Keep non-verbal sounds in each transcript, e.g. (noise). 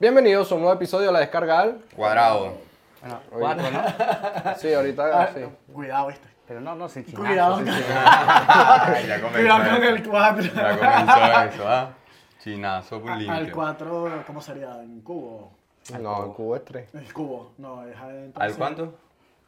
Bienvenidos a un nuevo episodio de La Descarga al... Cuadrado. Bueno, cuatro, ¿no? (laughs) Sí, ahorita Ah, sí. Cuidado, este. Pero no, no, sin chinazos. Cuidado, sin ya cuidado con eso. el 4. Ya comenzó eso, ¿ah? Chinazo por Al limpio. 4, ¿cómo sería? ¿En cubo? No, el cubo es 3. El cubo, no, es adentro. ¿Al cuánto?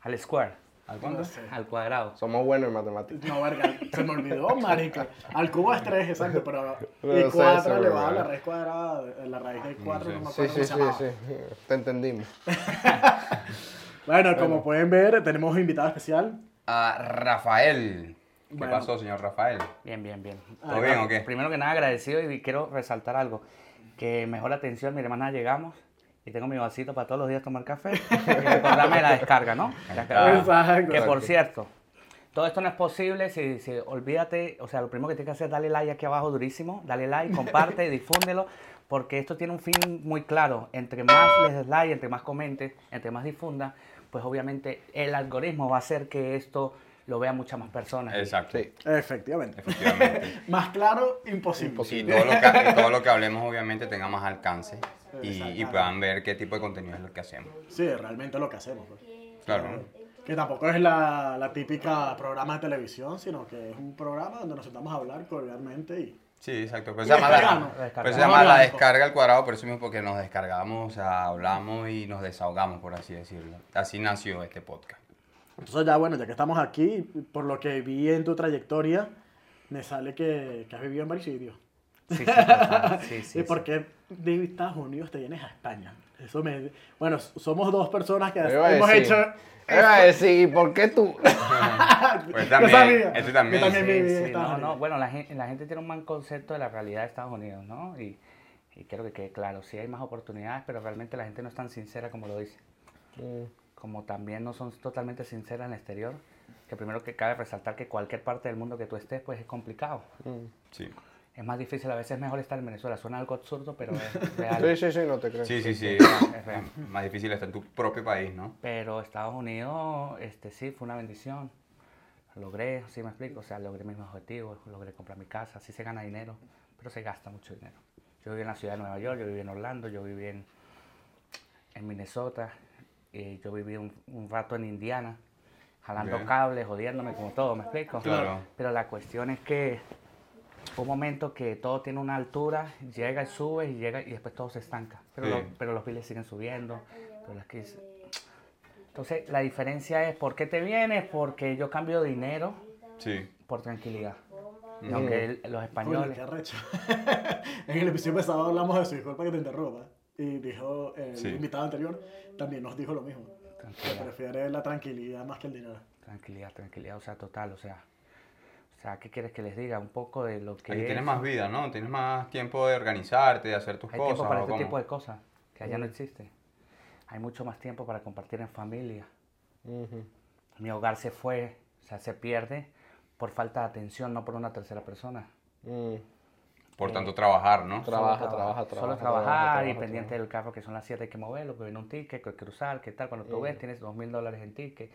Al square, ¿Al No cuánto? sé. al cuadrado. Somos buenos en matemáticas. No, verga, se me olvidó, marico. Al cubo es 3, exacto, pero No el sé, 4 se me le va a olvidó. la raíz cuadrada, la raíz del 4, sé. no me Sí, acuerdo sí, cómo sí, se sí. Te entendimos. (laughs) Bueno, como pueden ver, tenemos un invitado especial. A Rafael. ¿Qué Bueno. pasó, señor Rafael? Bien, bien, bien. ¿Todo bien o qué? Primero que nada agradecido y quiero resaltar algo. Que mejor atención, mi hermana, llegamos y tengo mi vasito para todos los días tomar café (laughs) y recordarme la descarga, ¿no? La descarga. Exacto. Que por cierto, todo esto no es posible si, si olvídate, o sea, lo primero que tienes que hacer es darle like aquí abajo durísimo, dale like, comparte, (laughs) difúndelo, porque esto tiene un fin muy claro. Entre más les des like, entre más comentes, entre más difunda, pues obviamente el algoritmo va a hacer que esto lo vean muchas más personas. Exacto. Sí. Efectivamente. Efectivamente. (laughs) Más claro, imposible. Y Imposible. todo, lo que, y todo lo que hablemos (laughs) obviamente tenga más alcance y, puedan ver qué tipo de contenido es lo que hacemos. Sí, realmente lo que hacemos. pues. Claro. Que tampoco es la, la típica programa de televisión, sino que es un programa donde nos sentamos a hablar cordialmente y... Sí, exacto. Eso se llama, la, se llama Orgánico. descarga al cuadrado, por eso mismo porque nos descargamos, o sea, hablamos y nos desahogamos, por así decirlo. Así nació este podcast. Entonces ya bueno, ya que estamos aquí, por lo que vi en tu trayectoria, me sale que, que has vivido en varios sitios. Sí, sí, (laughs) sí, sí, ¿Y sí. por qué de Estados Unidos te vienes a España? Eso me... Bueno, somos dos personas que hemos decir, hecho... iba a decir, ¿y por qué tú? (laughs) Pues Yo también, sabía. este también. Yo también Sí, viví en sí, Estados no, Unidos. no, bueno, la gente, la gente tiene un mal concepto de la realidad de Estados Unidos, ¿no? Y, y quiero que quede claro, sí hay más oportunidades, pero realmente la gente no es tan sincera como lo dice. Como también no son totalmente sinceras en el exterior, que primero que cabe resaltar que cualquier parte del mundo que tú estés, pues es complicado. Sí. Es más difícil, a veces es mejor estar en Venezuela. Suena algo absurdo, pero es (laughs) real. Sí, sí, sí, no te creo. Sí, sí, sí. Es real. (laughs) Más difícil está en tu propio país, ¿no? Pero Estados Unidos, este sí, fue una bendición. Logré, sí me explico, o sea, logré mis objetivos, logré comprar mi casa, sí se gana dinero, pero se gasta mucho dinero. Yo viví en la ciudad de Nueva York, yo viví en Orlando, yo viví en, en Minnesota, y yo viví un, un rato en Indiana, jalando cables, jodiéndome como todo, ¿me explico? Claro. Pero la cuestión es que fue un momento que todo tiene una altura, llega y sube y llega y después todo se estanca. Pero, Sí. lo- pero los biles siguen subiendo. pero las crisis- Entonces, la diferencia es, ¿por qué te vienes? Porque yo cambio dinero Sí. por tranquilidad. Mm. Aunque el- los españoles... qué arrecho. (laughs) en el episodio pasado hablamos de eso, disculpa que te interrumpa. Y dijo el Sí. invitado anterior, también nos dijo lo mismo. Que Tranquilidad, prefiere la tranquilidad más que el dinero. tranquilidad, tranquilidad, o sea, total, o sea... O sea, ¿qué quieres que les diga? Un poco de lo que Aquí es... tienes más vida, ¿no? Tienes más tiempo de organizarte, de hacer tus Hay cosas. tiempo para ¿o este cómo? tipo de cosas que allá no existe. Hay mucho más tiempo para compartir en familia. Ujú. Mi hogar se fue, o sea, se pierde por falta de atención, no por una tercera persona. Mm. Por tanto, trabajar, ¿no? Trabaja, Solo trabaja, Solo trabaja, trabajar trabaja, y trabaja, pendiente trabaja. del carro que son las 7 hay que moverlo, que viene un ticket, que hay que cruzar, que tal. Cuando tú ves, tienes dos mil dólares en ticket.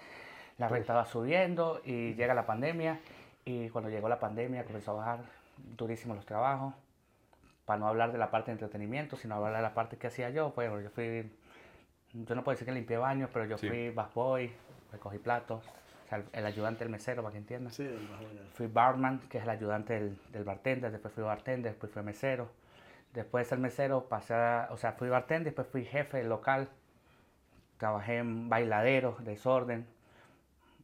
La renta va subiendo y llega la pandemia. Y cuando llegó la pandemia comenzó a bajar durísimo los trabajos. Para no hablar de la parte de entretenimiento, sino hablar de la parte que hacía yo. Bueno, yo fui, yo no puedo decir que limpié baños, pero yo Sí. fui busboy, recogí platos. O sea, el, el ayudante del mesero, para que entiendan. Sí, el bajo ya. Fui barman, que es el ayudante del, del bartender, después fui bartender, después fui mesero. Después de ser mesero pasé a, o sea, fui bartender, después fui jefe del local. Trabajé en bailaderos, desorden,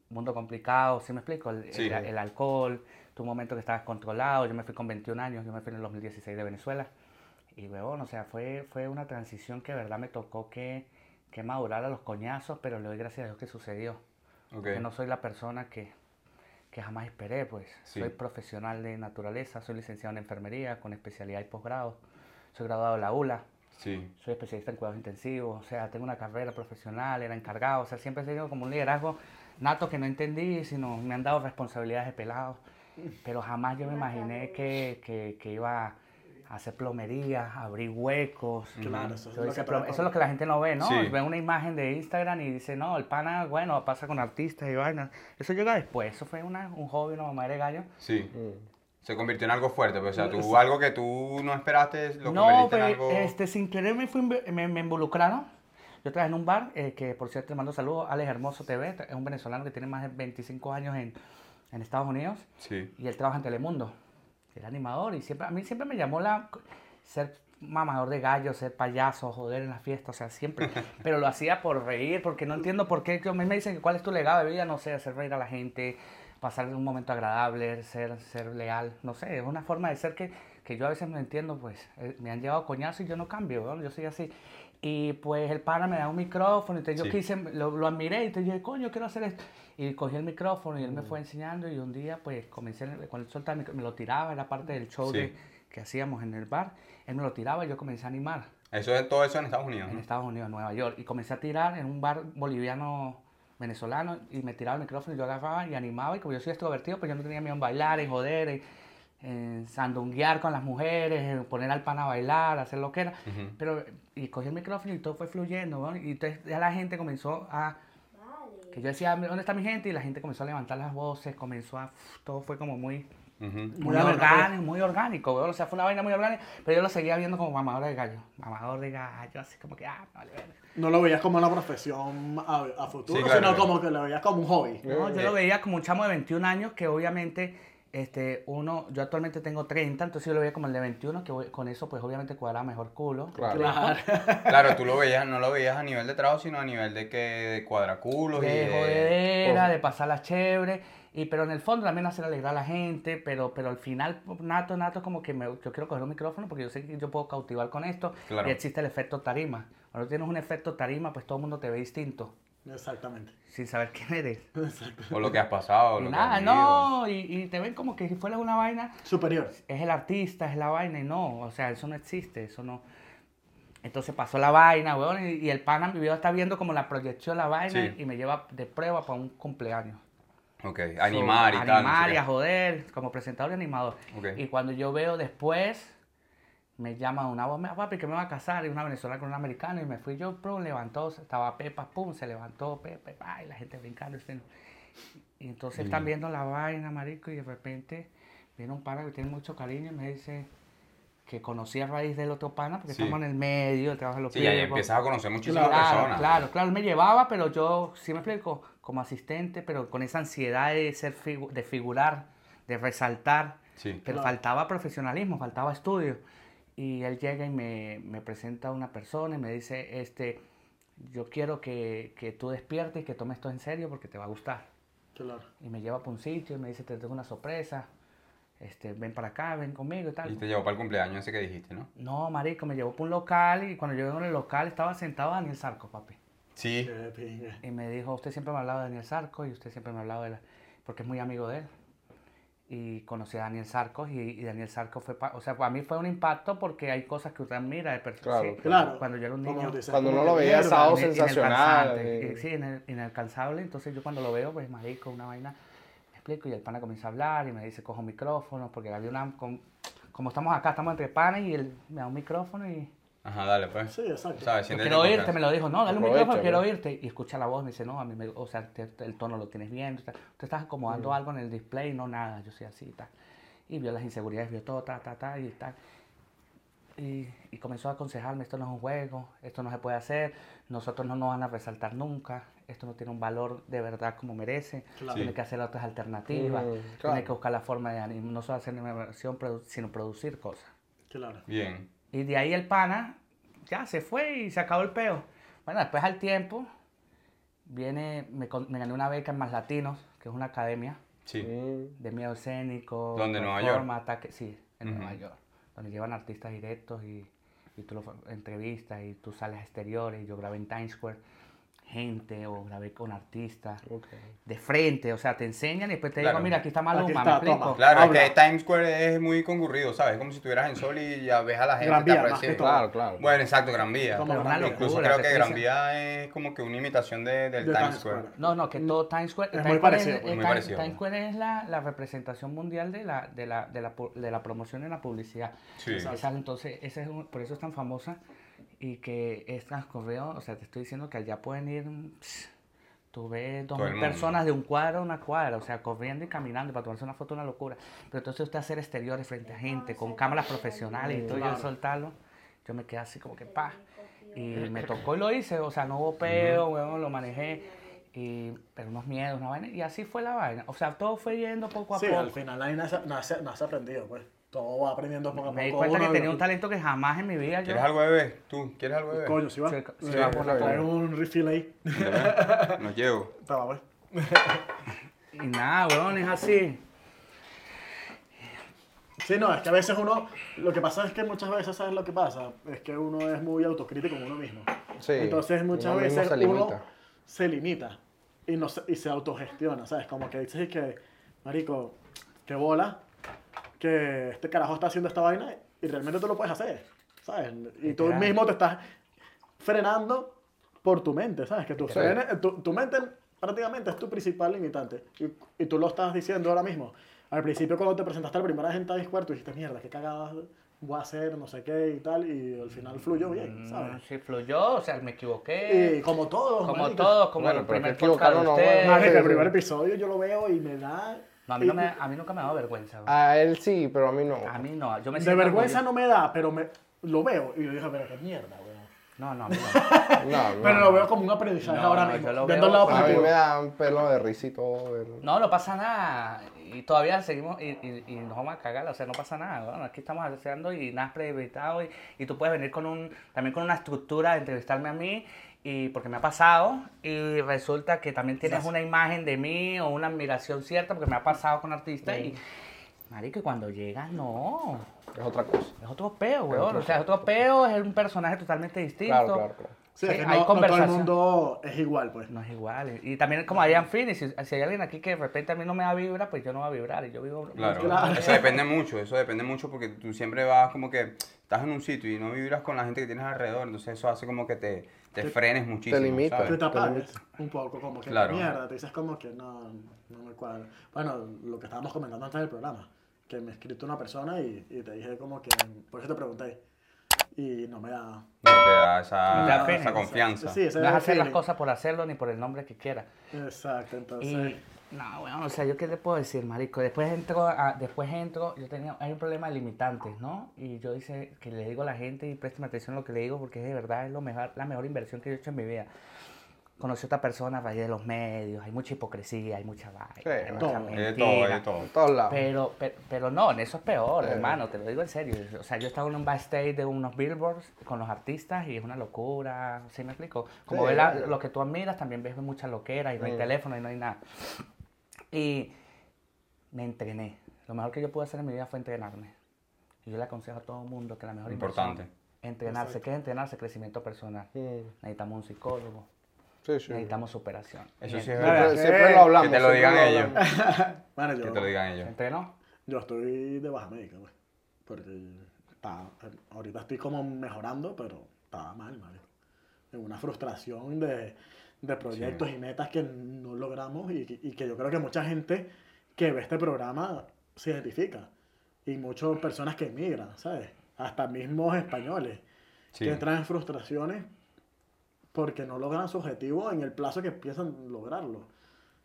mundo complicado, ¿sí me explico? El, Sí. el- el alcohol, tu momento que estabas controlado, yo me fui con 21 años, yo me fui en el 2016 de Venezuela. Y bueno, o sea, fue, fue una transición que de verdad me tocó que, que madurar a los coñazos, pero le doy gracias a Dios que sucedió. No soy la persona que, que jamás esperé, pues. Sí. Soy profesional de naturaleza, soy licenciado en enfermería con especialidad y posgrado. Soy graduado de la ULA, Sí. soy especialista en cuidados intensivos, o sea, tengo una carrera profesional, era encargado, o sea, siempre he tenido como un liderazgo nato que no entendí, sino me han dado responsabilidades de pelado. Pero jamás yo me imaginé que, que, que iba a hacer plomería, abrir huecos. Claro, eso es lo que plom- te eso es lo que la gente no ve, ¿no? Sí. Ve una imagen de Instagram y dice, no, el pana, bueno, pasa con artistas y vainas. Eso llega después, eso fue una, un hobby, una mamá de gallo. Sí. Mm. Se convirtió en algo fuerte, pues, o sea, tú algo que tú no esperaste lo No, convertiste pero en algo... este, sin querer me, fui, me involucraron. Yo trabajé en un bar, eh, que por cierto te mando saludos, Alex Hermoso TV, es un venezolano que tiene más de 25 años en, en Estados Unidos Sí. y él trabaja en Telemundo. Era animador y siempre, a mí siempre me llamó la ser mamador de gallos, ser payaso, joder en las fiestas, o sea, siempre. (laughs) Pero lo hacía por reír, porque no entiendo por qué. A mí me dicen que cuál es tu legado de vida, no sé, hacer reír a la gente, pasar un momento agradable, ser, ser leal, no sé, es una forma de ser que, que yo a veces no entiendo, pues eh, me han llevado coñazo y yo no cambio, ¿no? yo soy así. Y pues el pana me da un micrófono, entonces yo Sí. quise, lo, lo admiré, y entonces yo dije, coño, quiero hacer esto. Y cogí el micrófono y él me fue enseñando y un día pues comencé, cuando él soltaba me lo tiraba, era parte del show Sí. de- que hacíamos en el bar, él me lo tiraba y yo comencé a animar Eso es todo eso en Estados Unidos, en ¿no? Estados Unidos, Nueva York. Y comencé a tirar en un bar boliviano venezolano y me tiraba el micrófono y yo agarraba y animaba. Y como yo soy extrovertido, pues yo no tenía miedo en bailar, en joder, en, en sandunguear con las mujeres, en poner al pan a bailar, hacer lo que era. Ujú. Pero, y cogí el micrófono y todo fue fluyendo, ¿no? Y entonces ya la gente comenzó a... Que yo decía, ¿dónde está mi gente? Y la gente comenzó a levantar las voces, comenzó a... Todo fue como muy muy orgánico, muy orgánico. O sea, fue una vaina muy orgánica, pero yo lo seguía viendo como mamador de gallo. Mamador de gallo, así como que, ah, vale, vale. No lo veías como una profesión a, a futuro, Sí, claro. sino como que lo veías como un hobby. No, yo Eh. lo veía como un chamo de 21 años que obviamente, este, uno, yo actualmente tengo 30, entonces yo lo veía como el de 21, que voy- con eso pues obviamente cuadraba mejor culo. Claro. Claro. Claro, tú lo veías, no lo veías a nivel de trabajo, sino a nivel de que de cuadraculos y De de... jodedera, Ojo. de pasarla chévere. Y, pero en el fondo también hacer alegrar a la gente, pero, pero al final, nato, nato, como que me, yo quiero coger un micrófono porque yo sé que yo puedo cautivar con esto. Claro. Y existe el efecto tarima. Cuando tienes un efecto tarima, pues todo el mundo te ve distinto, Exactamente. sin saber quién eres. (laughs) Exacto. O lo que has pasado, lo nada, que has vivido. no, y, y te ven como que si fueras una vaina, Superior. es el artista, es la vaina, y no, o sea, eso no existe, eso no. Entonces pasó la vaina, weón, y, y el pana mi video está viendo como la proyección la vaina Sí. y me lleva de prueba para un cumpleaños. Ok, animar y So, tal. Animar y a joder, como presentador y animador. Ok. Y cuando yo veo después, me llama una voz, "Mira, papi, que me va a casar, y una venezolana con un americano, y me fui yo, pum, levantó, estaba Pepa, pum, se levantó Pepa, y la gente brincando. y se- Y entonces Mm. están viendo la vaina, marico, y de repente viene un pana que tiene mucho cariño y me dice que conocí a raíz del otro pana, porque Sí. estamos en el medio, el trabajo de los Sí, ahí pies, empiezas a conocer muchísimas Claro, personas. claro, claro, él me llevaba, pero yo, sí me explico, como asistente, pero con esa ansiedad de ser figu- de figurar, de resaltar, Sí. pero Claro. faltaba profesionalismo, faltaba estudio. Y él llega y me, me presenta a una persona y me dice, este, yo quiero que, que tú despiertes y que tomes esto en serio porque te va a gustar. Claro. Y me lleva para un sitio y me dice, te tengo una sorpresa, este, ven para acá, ven conmigo y tal. Y te llevó para el cumpleaños ese que dijiste, ¿no? No, marico, me llevó para un local y cuando yo vengo en el local estaba sentado Daniel Sarco, papi. Sí. Y me dijo, usted siempre me ha hablado de Daniel Sarcos y usted siempre me ha hablado de la... porque es muy amigo de él. Y conocí a Daniel Sarcos y, y Daniel Sarcos fue, pa- o sea, para mí fue un impacto porque hay cosas que usted admira de personas. Claro, Claro. Cuando yo era un niño. dices, Cuando uno lo veía sábado sensacional, eh. Sí, inalcanzable. Entonces yo cuando lo veo, pues marico, una vaina, me explico, y el pana comienza a hablar y me dice, cojo micrófono, porque había una, con- como estamos acá, estamos entre panes y él me da un micrófono y Ajá, dale, pues. Sí, exacto. ¿Sabes? Siéntete quiero oírte, confianza. me lo dijo, no, dale un Aprovecha, micrófono, quiero ¿no? oírte. Y escucha la voz, me dice, no, a mí me, o sea, te- te- el tono lo tienes bien, tú estás, tú estás acomodando Mm. algo en el display, no nada, yo soy así y tal. Y vio las inseguridades, vio todo, ta, ta, ta, y tal. Y, y comenzó a aconsejarme, esto no es un juego, esto no se puede hacer, nosotros no nos van a resaltar nunca, esto no tiene un valor de verdad como merece, Claro. tiene que hacer otras alternativas, Ujú, tiene claro. que buscar la forma de anim- no solo hacer animación, produ- sino producir cosas. Claro. Bien. Y de ahí el pana ya se fue y se acabó el peo. Bueno, después al tiempo, viene, me, me gané una beca en Más Latinos, que es una academia Sí. De miedo escénico. ¿Dónde, en Nueva performance, ataque, sí, en. Nueva York. Donde llevan artistas directos y, y tú lo entrevistas y tú sales a exteriores. Y yo grabé en Times Square gente o grabé con artistas de frente, o sea, te enseñan y después te Claro. digo, mira, aquí está Maluma, Aquí ¿me está, explico? toma. Claro, Habla. es que Times Square es muy concurrido, ¿sabes? Es como si estuvieras en Sol y ya ves a la gente. Gran te Vía, más que todo. Claro, claro. Bueno, exacto, Gran Vía. Como Gran. Incluso creo que Gran. Vía es como que una imitación de, del De Times Times Square. Square. No, no, que todo Times Square, Es Times muy parecido, es, muy Times- parecido. Times Square es la, la representación mundial de la, de, la, de, la, pu- de la promoción y la publicidad. Sí. Esa, entonces, esa es un- por eso es tan famosa y que es transcorrido, o sea, te estoy diciendo que allá pueden ir pss, tú ves dos mil personas de un cuadro a una cuadra, o sea, corriendo y caminando para tomarse una foto, una locura. Pero entonces usted hacer exteriores frente a gente, con cámaras profesionales y todo, yo soltarlo, yo me quedé así como que pa. Y me tocó y lo hice, o sea, no hubo peo, weón, lo manejé. Y, pero unos miedos, una vaina, y así fue la vaina. O sea, todo fue yendo poco a Sí, poco. al final ahí nace, nace, nace aprendido, pues. Todo va aprendiendo poco a poco. Me di cuenta que tenía un talento que jamás en mi vida yo... ¿Quieres algo de beber? ¿Tú? ¿Quieres algo de beber? Coño, si va. Sí, va por a traer un refill ahí. No llevo. (laughs) Toma, pues. Y nada, weón, es así. Sí, no, es que a veces uno. Lo que pasa es que muchas veces, ¿sabes lo que pasa? Es que uno es muy autocrítico con uno mismo. Sí. Entonces muchas Uno mismo veces se uno se limita y, no se, y se autogestiona, ¿sabes? Como que dices que, marico, qué bola, que este carajo está haciendo esta vaina y realmente tú lo puedes hacer, ¿sabes? Y tú mismo te estás frenando por tu mente, ¿sabes? Que tu, frene- tu, tu mente prácticamente es tu principal limitante y, y tú lo estás diciendo ahora mismo. Al principio cuando te presentaste la primera vez en Times Square, tú dijiste, mierda, qué cagadas voy a hacer, no sé qué y tal, y al final fluyó bien, Mm, ¿sabes? Sí, fluyó, o sea, me equivoqué. Y como todos, como marico. todos, como Bueno, el primer que podcast de no, ustedes. bueno. Marico, Sí, el primer episodio yo lo veo y me da... No, a mí, no me, a mí nunca me ha dado vergüenza. güey. A él sí, pero a mí no. A mí no, yo me De siento vergüenza orgulloso. no me da, pero me, lo veo y yo dije, pero qué mierda, weón. No, no, a mí no. (laughs) No, no. Pero lo veo como un aprendizaje No, ahora no, mismo. yo lo Viendo el lado A mí positivo. me da un pelo de risa y todo. No, no pasa nada. Y todavía seguimos y, y, y nos vamos a cagar, o sea, no pasa nada. Bueno, aquí estamos haciendo y nada es premeditado y, y tú puedes venir con un, también con una estructura de entrevistarme a mí y porque me ha pasado y resulta que también tienes una imagen de mí o una admiración cierta porque me ha pasado con artistas y marico, y cuando llegas no, Es otra cosa. es otro peo, weón, o sea, es otro peo, es un personaje totalmente distinto. Claro, claro, claro. Sí, Sí, es que hay no, no todo el mundo es igual, pues. No es igual. Y, y también como Ian Finney, si, si hay alguien aquí que de repente a mí no me da vibra, pues yo no voy a vibrar. Y yo vivo... Claro, Claro. eso depende mucho, eso depende mucho porque tú siempre vas como que estás en un sitio y no vibras con la gente que tienes alrededor, entonces eso hace como que te, te frenes muchísimo. limita. ¿sabes? Te Te tapas un poco, como que Claro. mierda, te dices como que no, no me cuadra. Bueno, lo que estábamos comentando antes del programa, que me escrito una persona y, y te dije como que, por eso te pregunté, y no me da... No te da esa, te da esa confianza. Sí, No es hacer las cosas por hacerlo ni por el nombre que quiera. Exacto, entonces... Y, no, bueno, o sea, yo qué le puedo decir, marico. Después entro, a- después entro, yo tenía, hay un problema de limitantes, ¿no? Y yo dice que le digo a la gente y présteme atención a lo que le digo porque es de verdad es lo mejor, la mejor inversión que yo he hecho en mi vida. Conocí a otra persona a raíz de los medios, hay mucha hipocresía, hay mucha vaina, Sí, hay todo. mucha Hay de todo, hay de todo. En todos lados. Pero, pero, pero no, en eso es peor, Eh. hermano, te lo digo en serio. O sea, yo estaba en un backstage de unos billboards con los artistas y es una locura, ¿sí me explico? Como Sí. ves la- lo que tú admiras, también ves mucha loquera y no hay Mm. teléfono y no hay nada. Y me entrené. Lo mejor que yo pude hacer en mi vida fue entrenarme. Y yo le aconsejo a todo el mundo que la mejor Importante. inversión entrenarse. ¿Qué es entrenarse? Crecimiento personal. Mm. Necesitamos un psicólogo, Sí, sí. necesitamos superación. Eso sí. Siempre, siempre lo hablamos. Que te lo digan ellos. Bueno, (laughs) Que yo, te lo digan ¿Se ellos. entrenó? yo estoy de baja médica, pues. Porque está, ahorita estoy como mejorando, pero estaba mal, marico. En una frustración de, de proyectos y metas que no logramos y, que- y que yo creo que mucha gente que ve este programa se identifica. Y muchas personas que emigran, ¿sabes? Hasta mismos españoles Sí. que entran en frustraciones porque no logran su objetivo en el plazo que piensan lograrlo.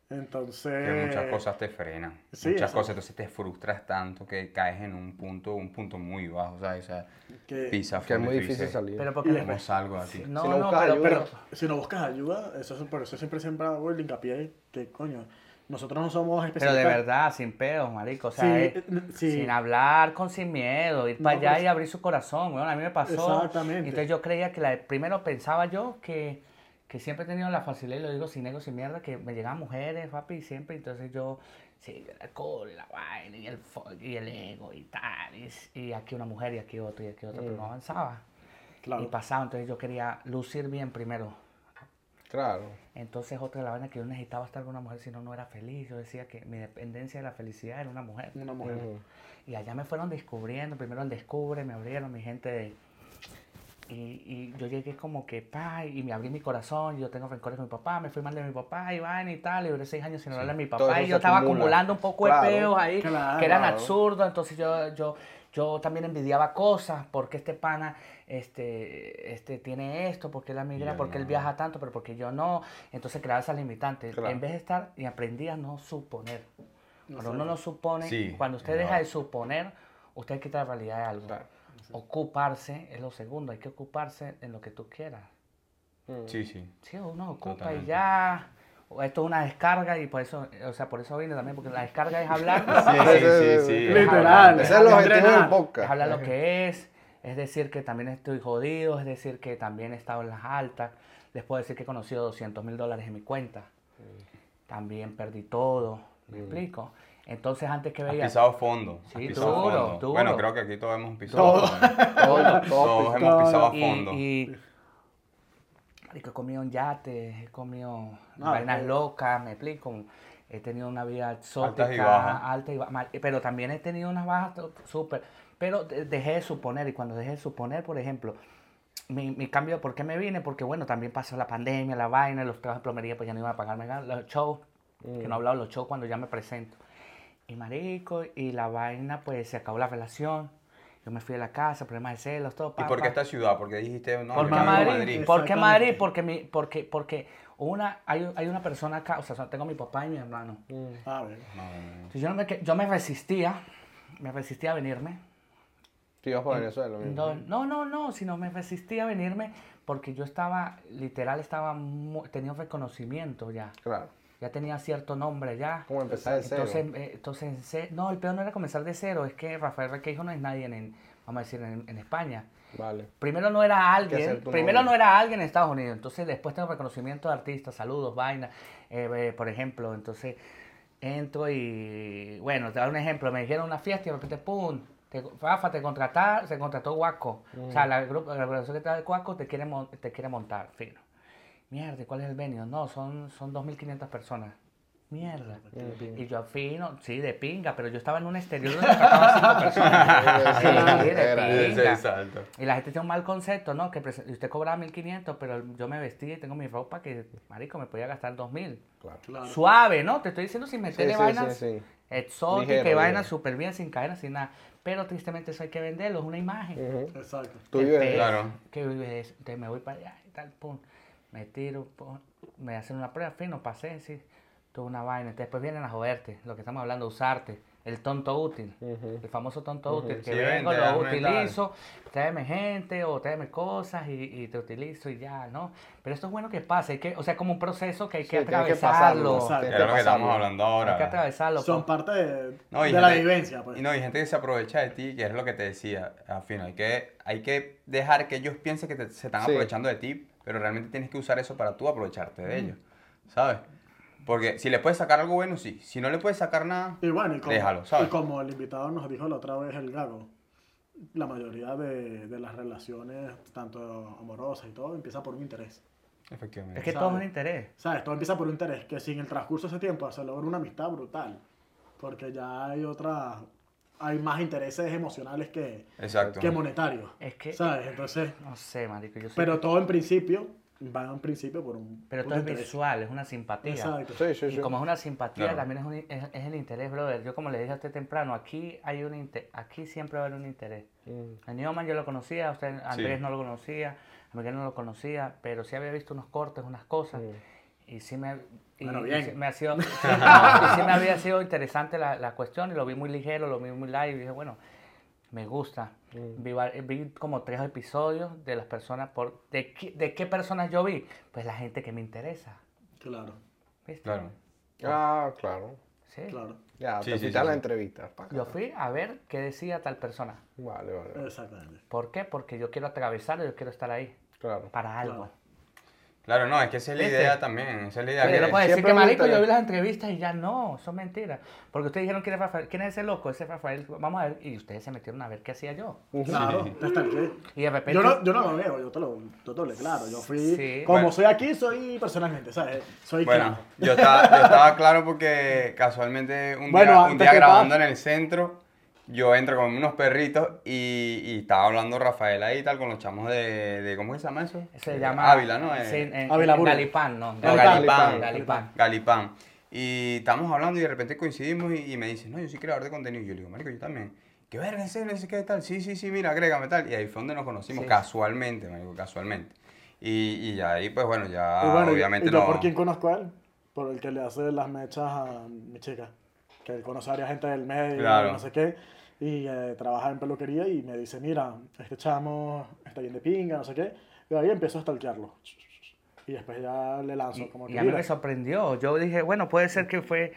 Entonces... Que muchas cosas te frenan. sí, muchas exacto. cosas, entonces te frustras tanto que caes en un punto, un punto muy bajo, ¿sabes? O sea, que- pisa Que es muy difícil dices, salir. Pero porque... ¿Cómo salgo así? No, Si no no, pero, ayuda. pero, Si no buscas ayuda, eso es por eso siempre siempre hago el hincapié que, coño, nosotros no somos Pero especialistas. de verdad, sin peos, marico. O sea, Sí, es- eh, sí. sin hablar, con sin miedo, ir No, para allá pues- y abrir su corazón. Bueno, a mí me pasó. Exactamente. Entonces yo creía que la, primero pensaba yo que, que siempre he tenido la facilidad, y lo digo sin ego, sin mierda, que me llegaban mujeres, papi, siempre. Entonces yo, sí, el alcohol, la vaina, y el, y el ego y tal. Y, y aquí una mujer y aquí otra y aquí otra, pero no avanzaba. Claro. Y pasaba, entonces yo quería lucir bien primero. Claro. Entonces otra de la vaina que yo necesitaba estar con una mujer, si no, no era feliz. Yo decía que mi dependencia de la felicidad era una mujer. Una mujer. Y allá me fueron descubriendo, primero el Descubre, me abrieron mi gente de, y, y yo llegué como que, pa, y me abrí mi corazón, yo tengo rencores con mi papá, me fui mal de mi papá, vaina y tal, y duré seis años sin hablarle a mi papá, y yo estaba acumula. acumulando un poco Claro. de peos ahí, Claro. que eran absurdos, entonces yo, yo, yo también envidiaba cosas, porque este pana este, este tiene esto, porque él migra, Yo porque él viaja tanto, pero porque yo no, entonces creaba esas limitantes, en vez de estar, y aprendí a no suponer, cuando uno no supone, Sí, cuando usted no. deja de suponer, usted quita la realidad de algo. Ocuparse es lo segundo, hay que ocuparse en lo que tú quieras. Sí, sí. Sí, uno ocupa y ya. O Esto es una descarga y por eso, o sea, por eso vine también, porque la descarga es hablar. (laughs) Sí, sí, sí, sí. Literal. Ese es el objetivo del. Es podcast. hablar lo que es, es decir que también estoy jodido, es decir que también he estado en las altas. Les puedo decir que he conocido 200 mil dólares en mi cuenta. También perdí todo, ¿me explico? Entonces antes que Has veía... pisado fondo. has Sí, pisado duro, fondo. duro. Bueno, creo que aquí todos hemos pisado Todo. fondo. (laughs) todo, Todos hemos pisado y, fondo. y marico, he comido en yates, he comido vainas locas, me explico. He tenido una vida exótica, Altas y bajas. alta y baja, pero también he tenido unas bajas to- súper. Pero de- dejé de suponer, y cuando dejé de suponer, por ejemplo, mi, mi cambio, ¿por qué me vine? Porque bueno, también pasó la pandemia, la vaina, los trabajos de plomería, pues ya no iban a pagarme nada, los shows, que no he hablado de los shows cuando ya me presento. Y marico, y la vaina, pues se acabó la relación. Yo me fui de la casa, problemas de celos, todo. ¿Y por qué pa. esta ciudad? Porque dijiste, no, ¿Por qué Madrid? Madrid. ¿Por qué. Madrid? Porque, mi, porque, porque una, hay, hay una persona acá, o sea, tengo a mi papá y mi hermano. A ver. No, no, no. Entonces, yo, no me, que- yo me resistía, me resistía a venirme. Tú ibas por Venezuela. No, no, no, no, sino me resistía a venirme porque yo estaba, literal, estaba, mu- tenía un reconocimiento ya. Claro. Ya tenía cierto nombre ya. Como empezar de cero. Entonces, eh, entonces en ce- no, el peor no era comenzar de cero, es que Rafael Requeijo no es nadie en, vamos a decir, en, en España. Vale. Primero no era alguien, primero nombre. no era alguien en Estados Unidos, entonces después tengo reconocimiento de artistas, saludos, vainas, eh, eh, por ejemplo, entonces entro y, bueno, te doy un ejemplo, me dijeron una fiesta y de repente, pum, te, Rafa, te contratar, se contrató Guaco, o sea, la, grupo, la organización que está de Guaco te quiere, te quiere montar, fino. Mierda, ¿y ¿cuál es el venue? No, son, son 2.500 personas. Mierda. Y yo fino, sí, de pinga, pero yo estaba en un exterior donde faltaban cinco (laughs) personas. Sí, de pinga. Y la gente tiene un mal concepto, ¿no? Que usted cobraba 1500, pero yo me vestí y tengo mi ropa que, marico, me podía gastar 2000. Claro. Claro. Suave, ¿no? Te estoy diciendo sin meterle sí, vainas sí, sí. exóticas y vainas súper bien, sin cadenas, sin nada. Pero tristemente eso hay que venderlo, es una imagen. Exacto. Tú vives Claro. Que vives. Entonces me voy para allá y tal, pum. Me tiro, me hacen una prueba, fino, pasé, sí. Tuve una vaina. Entonces después vienen a joderte, lo que estamos hablando, usarte. El tonto útil, Ujú. el famoso tonto útil, que Sí, vengo, vente, lo tal. utilizo, tráeme gente o tráeme cosas y, y te utilizo y ya, ¿no? Pero esto es bueno que pase, hay que, o sea, es como un proceso que hay que Sí, que atravesarlo. pasarlo, Que es lo que estamos hablando hay que ahora. atravesarlo. Son pues. parte de, No, de la gente- vivencia, pues. Y no, hay gente que se aprovecha de ti, que es lo que te decía, al fin, hay que, hay que dejar que ellos piensen que te- se están Sí. aprovechando de ti, pero realmente tienes que usar eso para tú aprovecharte de ellos, ¿sabes? Porque si le puedes sacar algo bueno, sí. Si no le puedes sacar nada, Y bueno, y como, Déjalo, ¿sabes? y como el invitado nos dijo la otra vez, el gago, la mayoría de, de las relaciones, tanto amorosas y todo, empieza por un interés. efectivamente. Es que ¿sabes? todo es un interés. ¿Sabes? Todo empieza por un interés, que si en el transcurso de ese tiempo se logra una amistad brutal, porque ya hay otra, hay más intereses emocionales que, Exacto. que monetarios. Es que, ¿Sabes? Entonces, no sé, marico, yo sé pero todo en principio, va en principio por un Pero todo es interés. visual, es una simpatía. Exacto. Sí, sí, Y como es una simpatía, Claro. también es, un, es, es el interés, brother. Yo como le dije a usted temprano, aquí hay un inte- aquí siempre va a haber un interés. Mm. A Newman yo lo conocía, a usted Andrés Sí. no lo conocía, a Miguel no lo conocía, pero sí había visto unos cortes, unas cosas. Mm. Y sí me, y, Bueno, y bien. sí me ha sido, sí, (laughs) no, y sí me había sido interesante la, la cuestión y lo vi muy ligero, lo vi muy live y dije, bueno, me gusta. Mm. Vi, vi como tres episodios de las personas, por, de, qué- ¿de qué personas yo vi? Pues la gente que me interesa. Claro, ¿viste? Claro. Ah, claro. Sí. claro. Ya, Sí, te a la sí. entrevista. Yo fui a ver qué decía tal persona. Vale, vale. vale. Exactamente. ¿Por qué? Porque yo quiero atravesarlo, yo quiero estar ahí, Claro. para algo. Claro. Claro, no, es que esa es la ¿Viste? idea también. Esa es la idea. Sí, que- no puede decir que marico, yo vi las entrevistas y ya no, son mentiras. Porque ustedes dijeron quién es Rafael, quién es ese loco, ese Rafael, vamos a ver, y ustedes se metieron a ver qué hacía yo. Claro, stalkeé. Y de repente, Yo no, yo no lo veo, yo te lo, yo te lo declaro. Yo fui, Sí. como Bueno. soy aquí, soy personalmente, ¿sabes? Soy Bueno, claro. yo estaba, yo estaba claro porque casualmente un Bueno, día, un día que grabando en el centro yo entro con unos perritos y, y estaba hablando Rafael ahí y tal con los chamos de, de ¿cómo se llama eso? Se Eh, llama... Ávila, ¿no? Eh, Sí, en, Ávila en Burgo. Galipán, no. Galipán, Galipán. Galipán. Galipán. Y estábamos hablando y de repente coincidimos y, y me dice, no, yo soy creador de contenido. Y yo le digo, marico, yo también. ¿Qué verga, en serio? No sé qué tal. Sí, sí, sí, mira, agrégame tal. Y ahí fue donde nos conocimos, Sí. casualmente, marico, casualmente. Y, y ya ahí, pues bueno, ya y bueno, obviamente y yo no... por quién conozco a él, por el que le hace las mechas a mi chica, que él conoce a varias gente del medio, Claro. no sé qué, y eh, trabaja en peluquería y me dice, mira, este chamo está bien de pinga, no sé qué, y ahí empiezo a stalkearlo. Y después ya le lanzo Y, como y que a mí me sorprendió. Yo dije, bueno, puede ser que fue...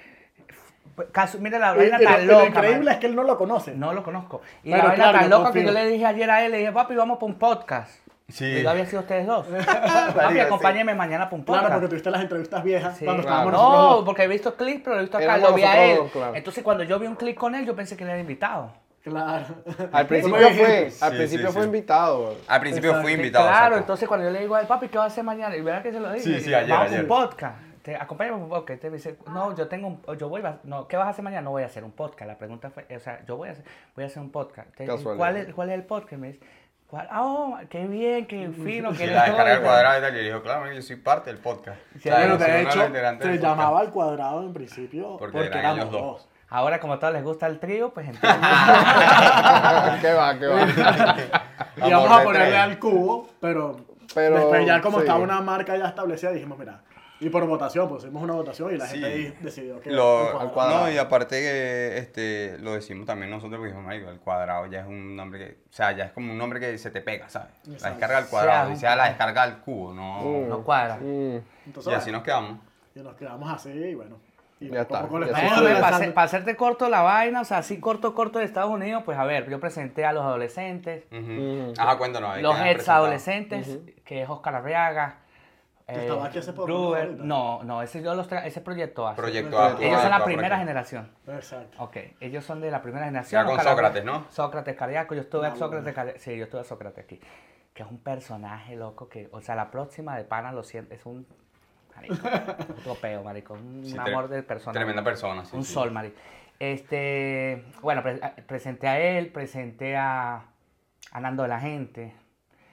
caso- mira la vaina y tan y lo loca. increíble man. es que él no lo conoce. No lo conozco. Y Pero la vaina claro, tan loca que yo le dije ayer a él, le dije, papi, vamos para un podcast. Sí. Y había sido ustedes dos. (laughs) papi, acompáñeme mañana para un podcast. Claro, porque tuviste las entrevistas viejas Sí. cuando Claro. estábamos No, porque he visto clips, pero he visto acá, Éramos lo vi a él. claro. Entonces cuando yo vi un clip con él, yo pensé que él era invitado. Claro. Al (laughs) principio fue, al Sí, principio sí, fue sí. invitado. Al principio fui invitado. claro, exacto. entonces cuando yo le digo al papi, ¿qué va a hacer mañana? Y verá que se lo dije. Sí, sí, ayer, Vamos ayer. un podcast. Te acompáñame a un podcast. Te dice, no, yo tengo un, yo voy, a- no, ¿qué vas a hacer mañana? No voy a hacer un podcast. La pregunta fue, o sea, yo voy a hacer, voy a hacer un podcast. Te- Casualidad. ¿cuál, es, ¿Cuál es el podcast? Me dice, ¿cuál? Ah, oh, qué bien, qué fino, Y qué la descarga al lindo". cuadrado y tal. Y le dijo, claro, yo soy parte del podcast. Sí, O sea, Bueno, yo soy de los hecho, se llamaba al cuadrado en principio Porque porque, eran éramos dos. dos. Ahora, como a todos les gusta el trío, pues (laughs) entonces... (laughs) ¿Qué va, qué va? Y vamos a ponerle tres. al cubo, pero, Pero, después ya como sí. estaba una marca ya establecida, dijimos, mira, y por votación, pues hicimos una votación y la Sí. gente ahí decidió que Lo- al cuadrado. No, y aparte que este, lo decimos también nosotros, porque dijimos, marico, el cuadrado ya es un nombre que, o sea, ya es como un nombre que se te pega, ¿sabes? La descarga al cuadrado, Sí, y sea la descarga al cubo, no... Mm. no cuadra. Entonces, Y así nos quedamos. y nos quedamos así y bueno. Y Ya está, ya para, avanzando. hacerte corto la vaina, o sea, así corto, corto de Estados Unidos, pues a ver, yo presenté a los adolescentes, Ujú. Mm. Ajá, cuéntanos. los ¿qué han ex adolescentes, que es Oscar Arriaga. Aquí hace poco, ¿no? Gruber. No, no, ese yo los tra- ese proyecto hace. Proyecto A. Ellos son la A, primera generación. Exacto. Ok, ellos son de la primera generación. Ya con Sócrates, ¿no? Sócrates Cariaco, yo estuve a No, Sócrates Cariaco. Sí, yo estuve a Sócrates aquí. Que es un personaje loco que, o sea, la próxima de Pana lo siento, es un. Marico, (laughs) un tropeo, marico. Un Sí, amor de persona. Tremenda persona, sí. un sí. sol, Mari. Este, bueno, pre- presenté a él, presenté a, a Nando de la Gente,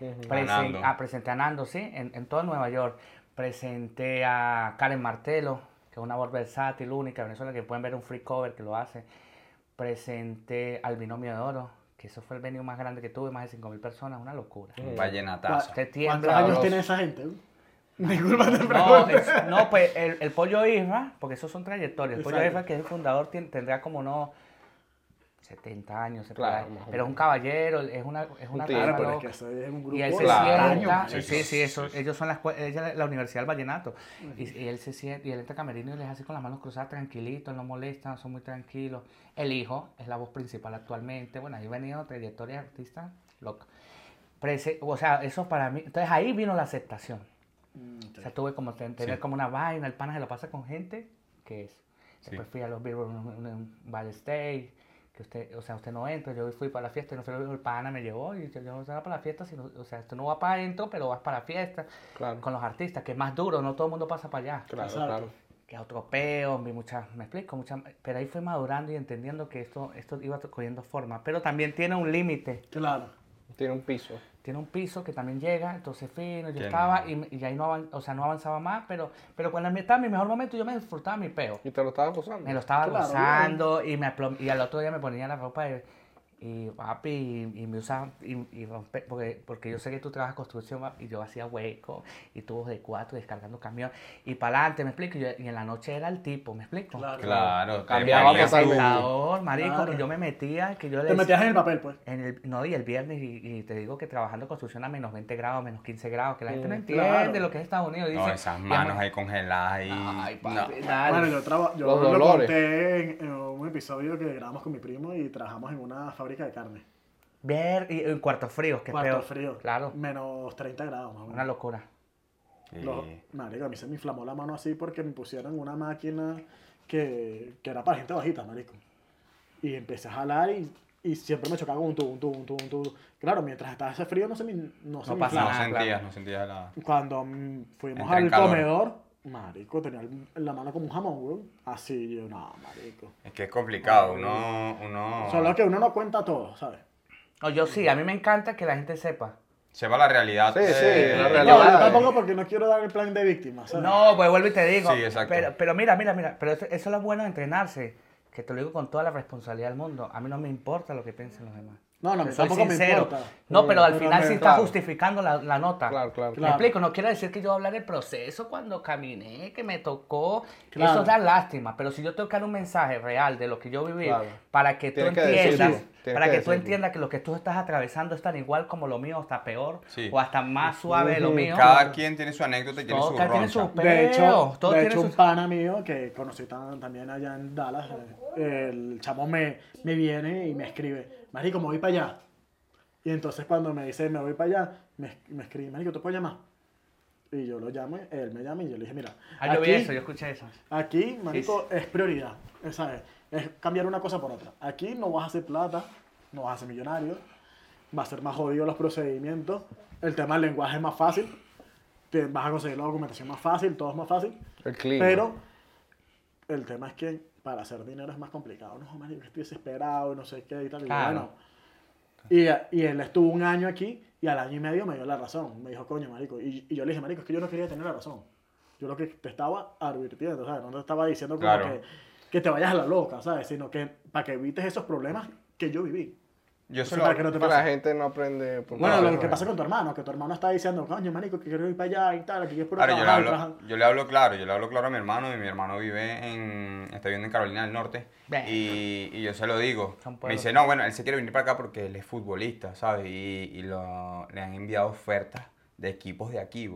presen- Nando. ah, presenté a Nando, sí, en, en todo Nueva York. Presenté a Karen Martelo, que es una voz versátil, única de Venezuela, que pueden ver un free cover que lo hace. Presenté al Binomio de Oro, que eso fue el venue más grande que tuve, más de 5.000 personas, una locura. Un vallenatazo. ¿Cuántos años tiene esa gente? Disculpa, te No, es- no, pues el, el Pollo Isra, porque esos son trayectorias. El Pollo. Isra, que es el fundador, tendrá como unos 70 años, Claro, pero es un caballero, es una, es una Claro, pero es loca. que ese es un grupo Y él se Claro. sienta, años. sí, Sí, sí, sí, eso, sí. ellos son la, ella es la Universidad del Vallenato. Y, y él se sienta, y él entra camerino y les hace con las manos cruzadas tranquilito, él no molesta, son muy tranquilos. El hijo es la voz principal actualmente. Bueno, ahí venido trayectoria de artista loca. Prese- o sea, eso para mí. Entonces ahí vino la aceptación. Mm. O sea, tuve como ten- tener Sí. como una vaina, el pana se lo pasa con gente que es. Sí. Después fui a los Beatles en un backstage, que usted, o sea, usted no entra, yo fui para la fiesta y no fui a los Beatles, el pana me llevó y yo, yo no estaba para la fiesta, sino, o sea, tú no vas para adentro, pero vas para la fiesta Claro, con los artistas, que es más duro, no todo el mundo pasa para allá. claro, Exacto. claro. Que atropeo, vi muchas, me explico, muchas, pero ahí fui madurando y entendiendo que esto, esto iba cogiendo forma, pero también tiene un límite Claro. Tiene un piso. tiene un piso que también llega, entonces fino, yo estaba no. y, y ahí no, avan- o sea, no avanzaba más, pero, pero cuando estaba en mi mejor momento yo me disfrutaba mi peo. Y te lo estaban gozando. Me lo estaba Claro, gozando y, me y al otro día me ponía la ropa de- y papi y, y me usaba y, y rompe- porque, porque yo sé que tú trabajas construcción papi, y yo hacía hueco y tubos de cuatro descargando camión y para adelante, me explico, y, yo- y en la noche era el tipo, me explico. Claro. Claro, Cambiaba. Presentador, marico, Claro. y yo me metía, que yo le Te metías en el papel, pues. en el, no, y el viernes, y, y te digo que trabajando construcción a menos 20 grados, menos 15 grados, que la gente no Mm, entiende claro. lo que es Estados Unidos. Dice, No, esas manos muy- ahí congeladas ahí. Ay, No. papi, dale. Bueno, yo, traba- yo Los lo dolores. conté en, en un episodio que grabamos con mi primo y trabajamos en una fábrica de carne. Ver y en cuartos fríos, que es Cuarto peor. frío. Claro, Menos 30 grados más o una menos. locura. Sí. Lo- marico, a mí se me inflamó la mano así porque me pusieron una máquina que, que era para gente bajita, marico. Y empecé a jalar y, y siempre me chocaba con un tubo, un tubo, un tubo, un tubo. Claro, mientras estaba ese frío no se me, no se No me pasa No sentías, claro. no sentías la... Cuando mm, fuimos al calor. comedor, Marico, tenía la mano como un jamón, weón. Así, yo, no, marico. Es que es complicado, uno, uno Solo que uno no cuenta todo, ¿sabes? No, yo sí, a mí me encanta que la gente sepa. sepa la realidad. Sí, sí, eh, la No, realidad. yo tampoco porque no quiero dar el plan de víctima, ¿sabes? No, pues vuelvo y te digo. Sí, exacto. Pero, pero mira, mira, mira. Pero eso, eso es lo bueno de entrenarse. Que te lo digo con toda la responsabilidad del mundo. A mí no me importa lo que piensen los demás. No, no, Te soy tampoco me sincero. importa. No, pero al Pero final me- sí está claro. justificando la, la nota. Claro, claro. Me Claro. explico, no quiero decir que yo voy a hablar del proceso cuando caminé, que me tocó. Claro. Eso da lástima, pero si yo tengo que dar un mensaje real de lo que yo viví, Claro. para que tú que entiendas, decirlo, para que que tú entiendas que lo que tú estás atravesando es tan igual como lo mío, hasta peor, Sí. o hasta más suave de lo mío. Cada quien tiene su anécdota y tiene su cada quien tiene su- De hecho, todo de tiene hecho sus- un pana mío que conocí también allá en Dallas, eh, el chamo me, me viene y me escribe, Marico, me voy para allá. Y entonces cuando me dice, me voy para allá, me, me escribe, Marico, ¿te puedo llamar? Y yo lo llamo, él me llama y yo le dije, mira, Ah, yo vi aquí- eso, yo escuché eso. Aquí, marico, es prioridad. ¿sabes? Es cambiar una cosa por otra. Aquí no vas a hacer plata, no vas a ser millonario, va a ser más jodido los procedimientos. El tema del lenguaje es más fácil, te vas a conseguir la documentación más fácil, todo es más fácil. El clima. Pero el tema es que para hacer dinero es más complicado. No, marico, estoy desesperado y no sé qué y tal. Y Claro. bueno, y, y él estuvo un año aquí y al año y medio me dio la razón. Me dijo, coño, marico. Y, y yo le dije, marico, es que yo no quería tener la razón. Yo lo que te estaba advirtiendo, ¿sabes? No te estaba diciendo como Claro. que, que te vayas a la loca, ¿sabes? Sino que para que evites esos problemas que yo viví. Yo O se sea, lo, para que no te Que pase. la gente no aprende. por Bueno, lo que pasa con tu hermano, que tu hermano está diciendo, coño, marico, que quiero ir para allá y tal, aquí es por Claro, yo le, trabajar, hablo, trabajar". yo le hablo claro, yo le hablo claro a mi hermano y mi hermano vive en, está viviendo en Carolina del Norte y, y yo se lo digo. Me dice, no, bueno, él se quiere venir para acá porque él es futbolista, ¿sabes? Y, y lo, le han enviado ofertas de equipos de aquí,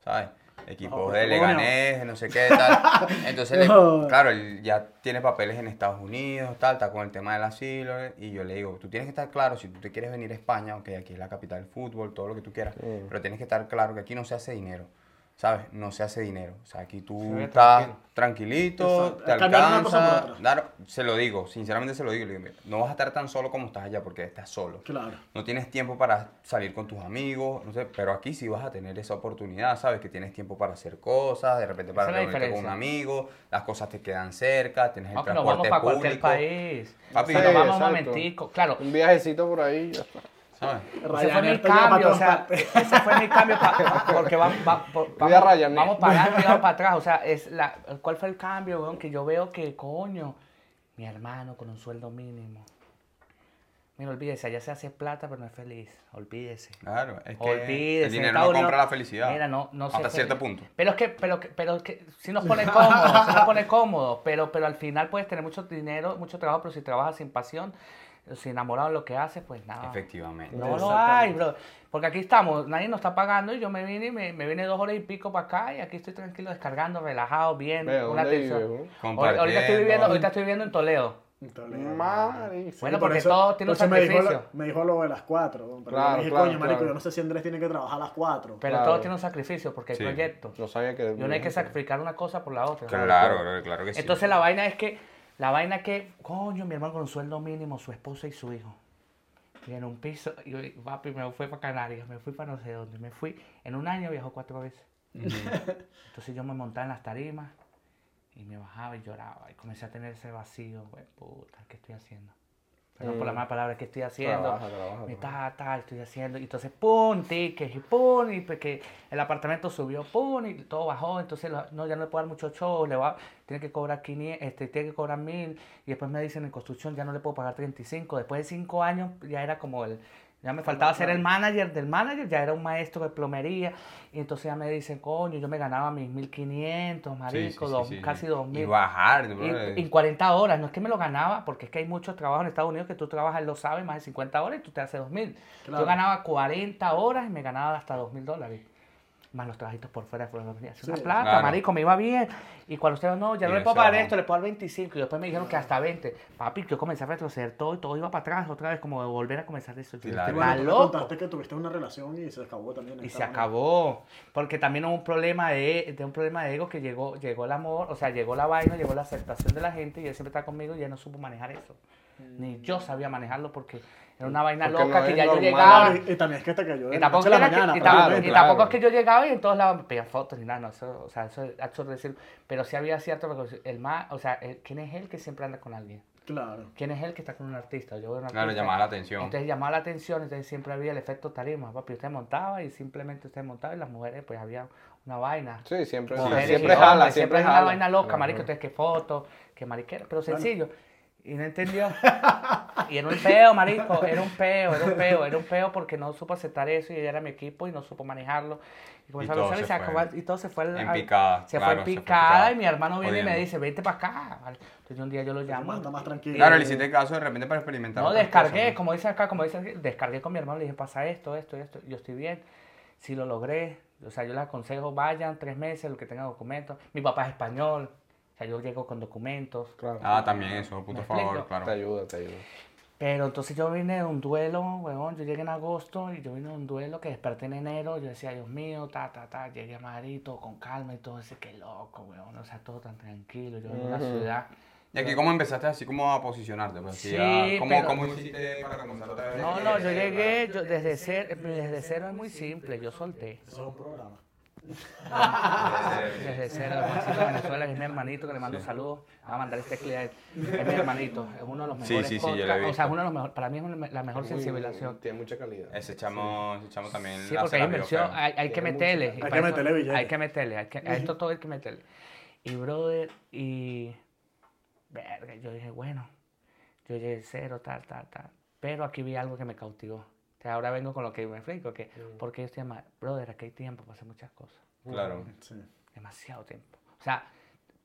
¿sabes? Equipos de. Leganés, no sé qué, tal. (laughs) Entonces, le- claro, él ya tiene papeles en Estados Unidos, tal, está con el tema del asilo. Y yo le digo, tú tienes que estar claro, si tú te quieres venir a España, aunque aquí es la capital del fútbol, todo lo que tú quieras, pero tienes que estar claro que aquí no se hace dinero. ¿Sabes? No se hace dinero. O sea, aquí tú Se estás tranquilo. tranquilito, Exacto. te alcanza. dar- se lo digo, sinceramente se lo digo. le digo, mira, no vas a estar tan solo como estás allá porque estás solo. Claro. No tienes tiempo para salir con tus amigos, no sé, pero aquí sí vas a tener esa oportunidad, ¿sabes? Que tienes tiempo para hacer cosas, de repente para reunirte con un amigo, las cosas te quedan cerca, tienes el No, que nos vamos transporte para cualquier público, país. Papi, O sea, nos sí, vamos un momentico. Claro, Un viajecito por ahí, ya está. ¿Sabes? ese fue mi cambio, o sea, (laughs) ese fue mi cambio, pa- porque vamos, va- por- Voy a vamos, Ryanair. vamos pagando y vamos para (laughs) atrás, o sea, es la, ¿cuál fue el cambio, weón? Que yo veo que, coño, mi hermano con un sueldo mínimo. Mira, olvídese, allá se hace plata, pero no es feliz, olvídese. Claro, es que Olvídese. el dinero no Unidos- compra la felicidad. Mira, no, no sé hasta feliz. cierto punto. Pero es que, pero que, pero que si nos pone cómodo, se nos pone cómodo, pero, pero al final puedes tener mucho dinero, mucho trabajo, pero si trabajas sin pasión, sin enamorado de lo que haces, pues nada. Efectivamente. No lo hay, bro. Porque aquí estamos, nadie nos está pagando y yo me vine y me, me vine dos horas y pico para acá y aquí estoy tranquilo, descargando, relajado, bien, una ¿dónde atención. Ahorita, estoy viviendo, ahorita estoy viviendo en Toledo. Entonces, Madre, sí. Bueno, por porque eso- todo tiene un por eso me dijo, sacrificio. lo, me dijo lo de las cuatro. Pero Claro, yo dije, claro, coño, marico, claro. yo no sé si Andrés tiene que trabajar a las cuatro. Pero Claro. todo tiene un sacrificio porque hay Sí. proyectos. No sabía que. Y uno hay que sacrificar una cosa por la otra. Claro, claro, claro que sí. Entonces la vaina es que, la vaina que, coño, mi hermano con un sueldo mínimo, su esposa y su hijo. Y en un piso, y yo, papi, me fui para Canarias, me fui para no sé dónde, me fui, en un año viajó cuatro veces. Entonces yo me montaba en las tarimas y me bajaba y lloraba y comencé a tener ese vacío, güey, puta, ¿qué estoy haciendo? Perdón por la Mm. mala palabra, ¿qué estoy haciendo? Trabaja, trabaja, Y trabaja. ta, ta, estoy haciendo. Y entonces, pum, tickets, y pum, y pues que el apartamento subió, pum, y todo bajó. Entonces, no, ya no le puedo dar mucho show, le va, tiene que cobrar 500, este, tiene que cobrar 1000. Y después me dicen en construcción, ya no le puedo pagar 35. Después de 5 años, ya era como el. Ya me faltaba ser el manager del manager, ya era un maestro de plomería. Y entonces ya me dicen, coño, yo me ganaba mis 1500, Sí, marico, sí, sí, dos- casi 2000. Y bajar, Y- en 40 horas, no es que me lo ganaba, porque es que hay muchos trabajos en Estados Unidos que tú trabajas, lo sabe, más de 50 horas y tú te haces 2.000. Claro. Yo ganaba 40 horas y me ganaba hasta 2.000 dólares. Más los trabajitos por fuera, por fuera. Es una Sí, plata, claro. marico, me iba bien. Y cuando ustedes, no, ya no le puedo pagar esto, le puedo dar 25. Y después me dijeron que hasta 20. Papi, yo comencé a retroceder todo y todo iba para atrás, otra vez, como de volver a comenzar de eso. Claro. Bueno, tú loco. contaste que tuviste una relación y se acabó también. Y se acabó. Porque también hubo un problema de, de un problema de ego que llegó, llegó el amor, o sea, llegó la vaina, llegó la aceptación de la gente y él siempre está conmigo y él no supo manejar eso. Ni yo sabía manejarlo porque era una vaina Porque loca no que ya yo llegaba. Y, y también es que te cayó de Y tampoco, noche a la era que- mañana. y, claro, y claro. tampoco es que yo llegaba y en todos lados me pedían fotos ni nada, no, eso, o sea, eso es absurdo decir, pero sí había cierto, porque el más, o sea, el- ¿quién es él que siempre anda con alguien? Claro. ¿Quién es él que está con un artista? Yo un Claro, llamaba la atención. Entonces llamaba la atención, entonces siempre había el efecto tarima, papi, usted montaba y simplemente usted montaba y las mujeres, pues había una vaina. Sí, siempre, siempre jala, hombres, siempre hay una jala. vaina loca, marico, entonces qué foto, qué mariquera, pero sencillo. Y no entendió. y era un peo, marico, era un peo, era un peo, era un peo porque no supo aceptar eso y ella era mi equipo y no supo manejarlo. Y, comenzó a todo y se se acabó- fue y todo se fue al- en picada, Se claro, fue se en fue picada picada. y mi hermano viene y me dice, vente para acá. ¿vale? Entonces un día yo lo llamo. Más tranquilo. Claro, le hiciste caso de repente para experimentar. No, descargué, cosas, ¿no? como dice acá, como dice aquí, descargué con mi hermano, le dije, pasa esto, esto, esto, yo estoy bien, si lo logré, o sea, yo les aconsejo, vayan tres meses, lo que tengan documentos, mi papá es español, sea, yo llego con documentos, Claro. Ah, también eso, puto ¿Me favor, explico? Te claro. ayuda, te ayuda. pero entonces yo vine de un duelo, weón, yo llegué en agosto y yo vine de un duelo que desperté en enero, yo decía, Dios mío, ta, ta, ta, llegué a Madrid, todo con calma y todo, ese qué loco, weón, o sea, todo tan tranquilo, yo en una ciudad. Y aquí, ¿cómo empezaste así como a posicionarte? Pues, Sí, a- ¿cómo, pero- ¿Cómo hiciste para comenzar otra vez? No, no, yo llegué, yo desde cero, desde cero es muy simple, yo solté. Eso es un programa. Desde de (laughs) Venezuela, es mi hermanito, que le mando saludos. Va a mandar este clip a él. Es mi hermanito, es uno de los Sí, mejores sí, sí, yo lo he podcasts, O sea, es uno de los mejores, para mí es una- la mejor Muy- sensibilización. Tiene mucha calidad. Ese chamo, ese chamo también. Sí, hace porque hay la inversión, hay, hay que meterle. Hay que meterle billete. Hay que meterle, hay que- a esto todo hay que meterle. Y brother, y... Verga, yo dije, bueno, yo llegué cero, tal, tal, tal. Pero aquí vi algo que me cautivó. O sea, ahora vengo con lo que me explico, que porque yo estoy más, brother, aquí hay tiempo para hacer muchas cosas. Claro. Sí. demasiado tiempo. O sea,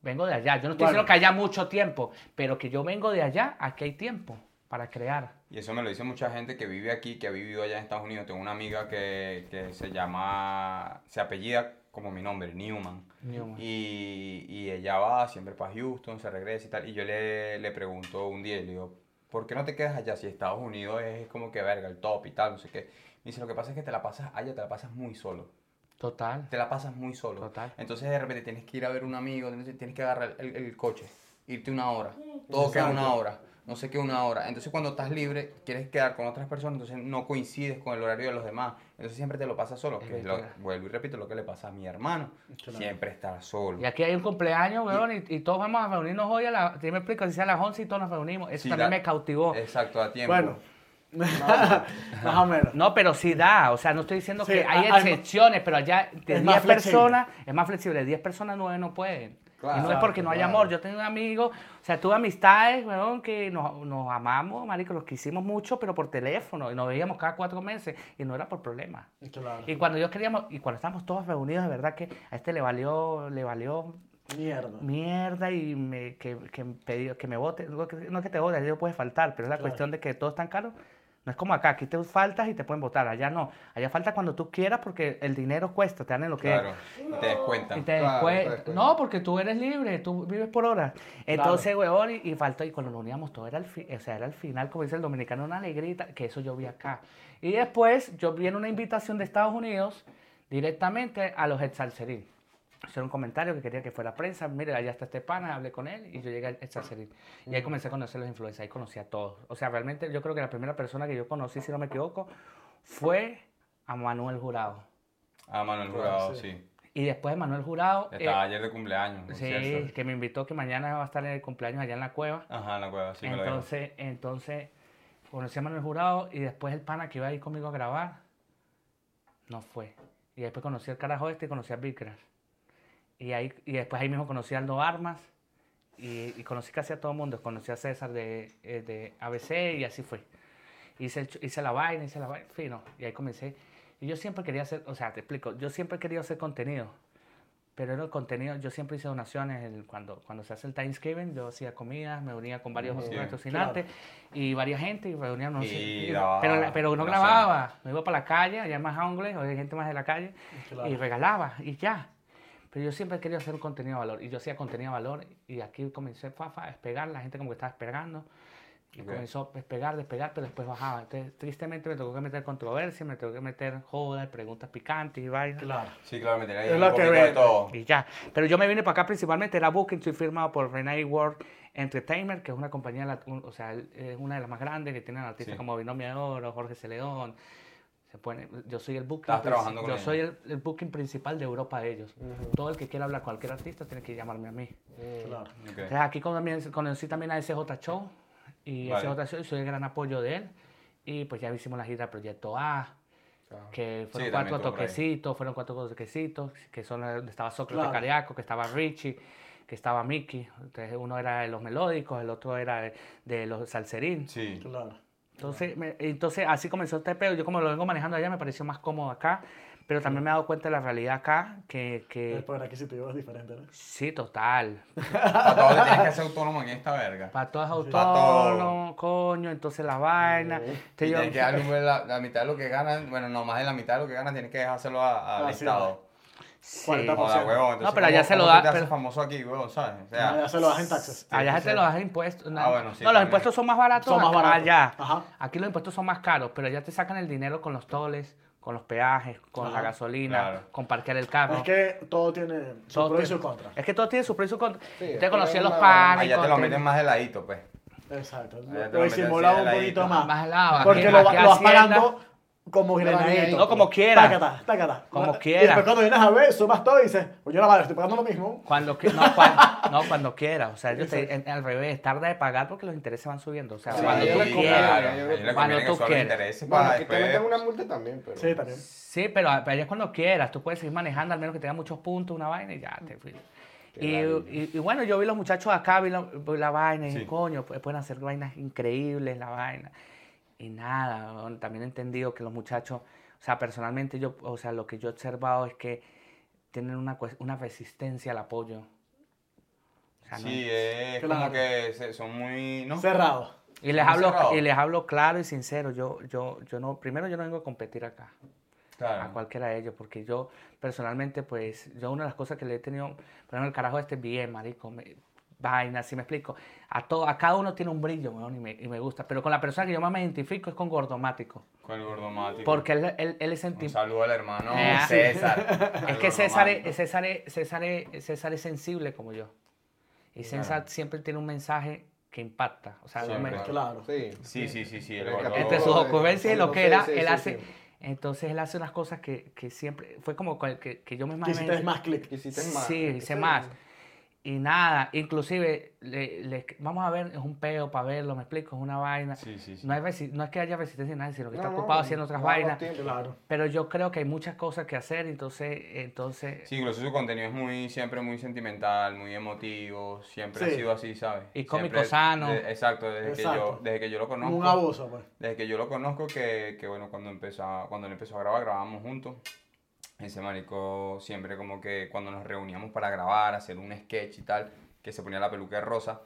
vengo de allá. Yo no estoy Bueno. diciendo que haya mucho tiempo, pero que yo vengo de allá, aquí hay tiempo para crear. Y eso me lo dice mucha gente que vive aquí, que ha vivido allá en Estados Unidos. Tengo una amiga que, que se llama, se apellida como mi nombre, Newman. Newman. Y, y ella va siempre para Houston, se regresa y tal. Y yo le, le pregunto un día, y le digo, ¿por qué no te quedas allá si Estados Unidos es como que verga, el top y tal, no sé qué? Me dice, lo que pasa es que te la pasas allá, te la pasas muy solo. Total. Te la pasas muy solo. Total. Entonces de repente tienes que ir a ver un amigo, tienes tienes que agarrar el, el coche, irte una hora, todo queda una hora, no sé qué una hora. Entonces cuando estás libre, quieres quedar con otras personas, entonces no coincides con el horario de los demás. Entonces siempre te lo pasas solo, Es que es lo, vuelvo y repito lo que le pasa a mi hermano. Claro. Siempre está solo. Y aquí hay un cumpleaños, weón, y, y todos vamos a reunirnos hoy a la... ¿sí me explico? Si sea a las 11 y todos nos reunimos. Eso Sí, también da- me cautivó. Exacto, a tiempo. Bueno, (laughs) más o menos. No, pero sí da. O sea, no estoy diciendo Sí, que hay hay- excepciones, pero allá de Es 10 más flexible. personas es más flexible. 10 personas, 9 no pueden. Claro, y no es porque no hay claro. amor. Yo tengo un amigo, o sea, tuve amistades, weón, que nos, nos amamos, marico, los quisimos mucho, pero por teléfono. Y nos veíamos cada cuatro meses y no era por problemas. Claro. Y cuando yo queríamos, y cuando estábamos todos reunidos, de verdad que a este le valió, le valió Mierda. mierda y me, que, que, que me vote. No que, te vote, no puede faltar, pero es la cuestión de que todo es tan caro. No es como acá, aquí te faltas y te pueden votar. Allá no. Allá falta cuando tú quieras porque el dinero cuesta, te dan en lo que Claro, y te descuentan. y te Claro, te descuentan. No, porque tú eres libre, tú vives por hora. Entonces, weón, y, y faltó, y cuando nos uníamos todo era al, fi- o sea, era al final, como dice el dominicano, una alegrita, que eso yo vi acá. Y después yo vi en una invitación de Estados Unidos directamente a los Exalcerín. Hacer un comentario que quería que fuera prensa. Mire, allá está este pana, hablé con él y yo llegué al Exalcerín. Y ahí comencé a conocer los influencers, ahí conocí a todos. O sea, realmente yo creo que la primera persona que yo conocí, si no me equivoco, fue a Manuel Jurado. Ah, Manuel Jurado, sí. sí. Y después de Manuel Jurado, eh, Estaba ayer de cumpleaños, sí, cierto. que me invitó que mañana va a estar en el cumpleaños allá en la cueva. Ajá, en la cueva, sí me lo entonces, entonces, conocí a Manuel Jurado y después el pana que iba a ir conmigo a grabar, no fue. Y después conocí al carajo este y conocí a Bicras. Y, ahí, y después ahí mismo conocí a Aldo Armas y, y conocí casi a todo el mundo. Conocí a César de, eh, de ABC y así fue. Hice, el hice la vaina, hice la vaina, fino. Y ahí comencé. Y yo siempre quería hacer, o sea, te explico, yo siempre he querido hacer contenido. Pero era el contenido, yo siempre hice donaciones el- cuando, cuando se hace el Thanksgiving, yo hacía comidas, me unía con varios Ujú. patrocinantes y varias gente y reuníamos. Y pero, la- pero no grababa, me iba para la calle, allá más hombres, o hay gente más de la calle, Claro. y regalaba y ya. Pero yo siempre querido hacer un contenido de valor y yo hacía contenido de valor y aquí comencé fafa, a despegar, la gente como que estaba esperando. Y comenzó a despegar, despegar, pero después bajaba. Entonces, tristemente me tocó que meter controversia, me tocó que meter jodas, preguntas picantes y vainas. Claro. Sí, claro, me ahí Es lo que de todo. Y ya. Pero yo me vine para acá principalmente, era Booking, estoy firmado por Renee World Entertainment, que es una compañía, o sea, es una de las más grandes que tienen artistas Sí. como Binomio de Oro, Jorge Celedón. Se pone, yo soy el booking, Estás princi- trabajando con yo ellos. soy el, el booking principal de Europa de ellos. Todo el que quiera hablar con cualquier artista tiene que llamarme a mí. Claro. Ok. Entonces, aquí conocí, conocí también a SJ Show y Vale. SJ Show y soy el gran apoyo de él. Y pues ya hicimos la gira Proyecto A, que fueron Sí, cuatro toquecitos, fueron cuatro toquecitos, que son donde estaba Sócrates Claro. Cariaco, que estaba Richie, que estaba Mickey. Entonces uno era de los melódicos, el otro era de, de los salserín. Sí. Claro. Entonces, me- entonces así comenzó este pedo. Yo como lo vengo manejando allá me pareció más cómodo acá, pero también me he dado cuenta de la realidad acá, que, que El poder adquisitivo es diferente, ¿no? sí, total. Para todo te tienes que ser autónomo en esta verga. Para todas todo. autónomo, coño, entonces la vaina. Y Entonces yo- tienes que darle la, la mitad de lo que ganan, bueno, no más de la mitad de lo que ganan, tienes que dejárselo a- al Ah, sí, Estado. Sí. 40%. Joda, huevón. Entonces, No, pero allá ¿cómo- se lo da- te pero- famoso aquí, ¿sabes? O sea, ya se lo das en taxes. Allá se te lo das impuestos. Ah, bueno, sí, no, los impuestos son más baratos Son más baratos. allá. Ajá. Aquí los impuestos son más caros, pero allá te sacan el dinero con los toles, con los peajes, con Ajá. la gasolina, Claro. con parquear el carro. Es que todo tiene su Todo pro y su contra. Es que todo tiene su pro y su contra. Sí, te conocí los panes. allá te lo meten más de ladito, pues. Exacto. Allá te lo Lo meten disimula así un poquito más. Más helado. Porque lo, vas pagando como granadito. No, como quiera. Tácata, tácata. Como Y quiera. después cuando vienes a ver, sumas todo y dices, oye, la madre, estoy pagando lo mismo. Cuando, no, cuando, (laughs) no, cuando quiera. O sea, yo te, en- al revés, tarda de pagar porque los intereses van subiendo. O sea, Sí, cuando yo tú quieras. cuando que tú quieras. intereses Bueno, para aquí te meten después... una multa también, pero. Sí, también. Sí, pero allá es cuando quieras. Tú puedes seguir manejando, al menos que tenga muchos puntos, una vaina y ya te fui. Y, y- y bueno, yo vi los muchachos acá, vi la, vi la vaina y Sí. coño, pues, pueden hacer vainas increíbles, la vaina. Y nada, también he entendido que los muchachos, o sea, personalmente yo, o sea, lo que yo he observado es que tienen una, una resistencia al apoyo. O sea, no- Sí, es Claro. como que son muy... ¿no? Cerrado. y les hablo cerrado. y les hablo claro y sincero. Yo, yo, yo no, primero yo no vengo a competir acá. a Claro. cualquiera de ellos, porque yo personalmente, pues, yo una de las cosas que le he tenido, por ejemplo, el carajo este bien, marico, me, vaina, si me explico, a, todo, a cada uno tiene un brillo, weón, y, me, y me gusta, pero con la persona que yo más me identifico es con Gordomático, Con el gordomático. porque él, él, él es Un saludo al hermano Eh, sí. César. (laughs) es que César es, César, es, César, es, César es sensible como yo, y César siempre tiene un mensaje que impacta, o sea, Siempre. me- Claro. Sí. Sí, sí, sí, sí. El Entre gordo- entre sus ocurrencias y lo que era, sí, él hace, entonces él hace unas cosas que, que siempre, fue como que, que, que yo me Quisiste imaginé. más clic. Quisiste más. Sí, hice más. Y nada, inclusive, le- le- vamos a ver, es un peo para verlo, me explico, es una vaina. Sí, sí, sí. No, hay resi- no es que haya resistencia en nadie, sino que está No, ocupado no, haciendo otras vainas. tiempo. Claro. Pero yo creo que hay muchas cosas que hacer, entonces, entonces Sí, incluso su contenido es muy, siempre muy sentimental, muy emotivo, siempre Sí. ha sido así, ¿sabes? Y cómico Siempre- sano. de- exacto, desde, Que yo, desde que yo lo conozco. Un abuso, pues. Desde que yo lo conozco, que, que bueno, cuando, empezó, cuando él empezó a grabar, grabábamos juntos. Ese marico siempre como que cuando nos reuníamos para grabar, hacer un sketch y tal, que se ponía la peluca de rosa,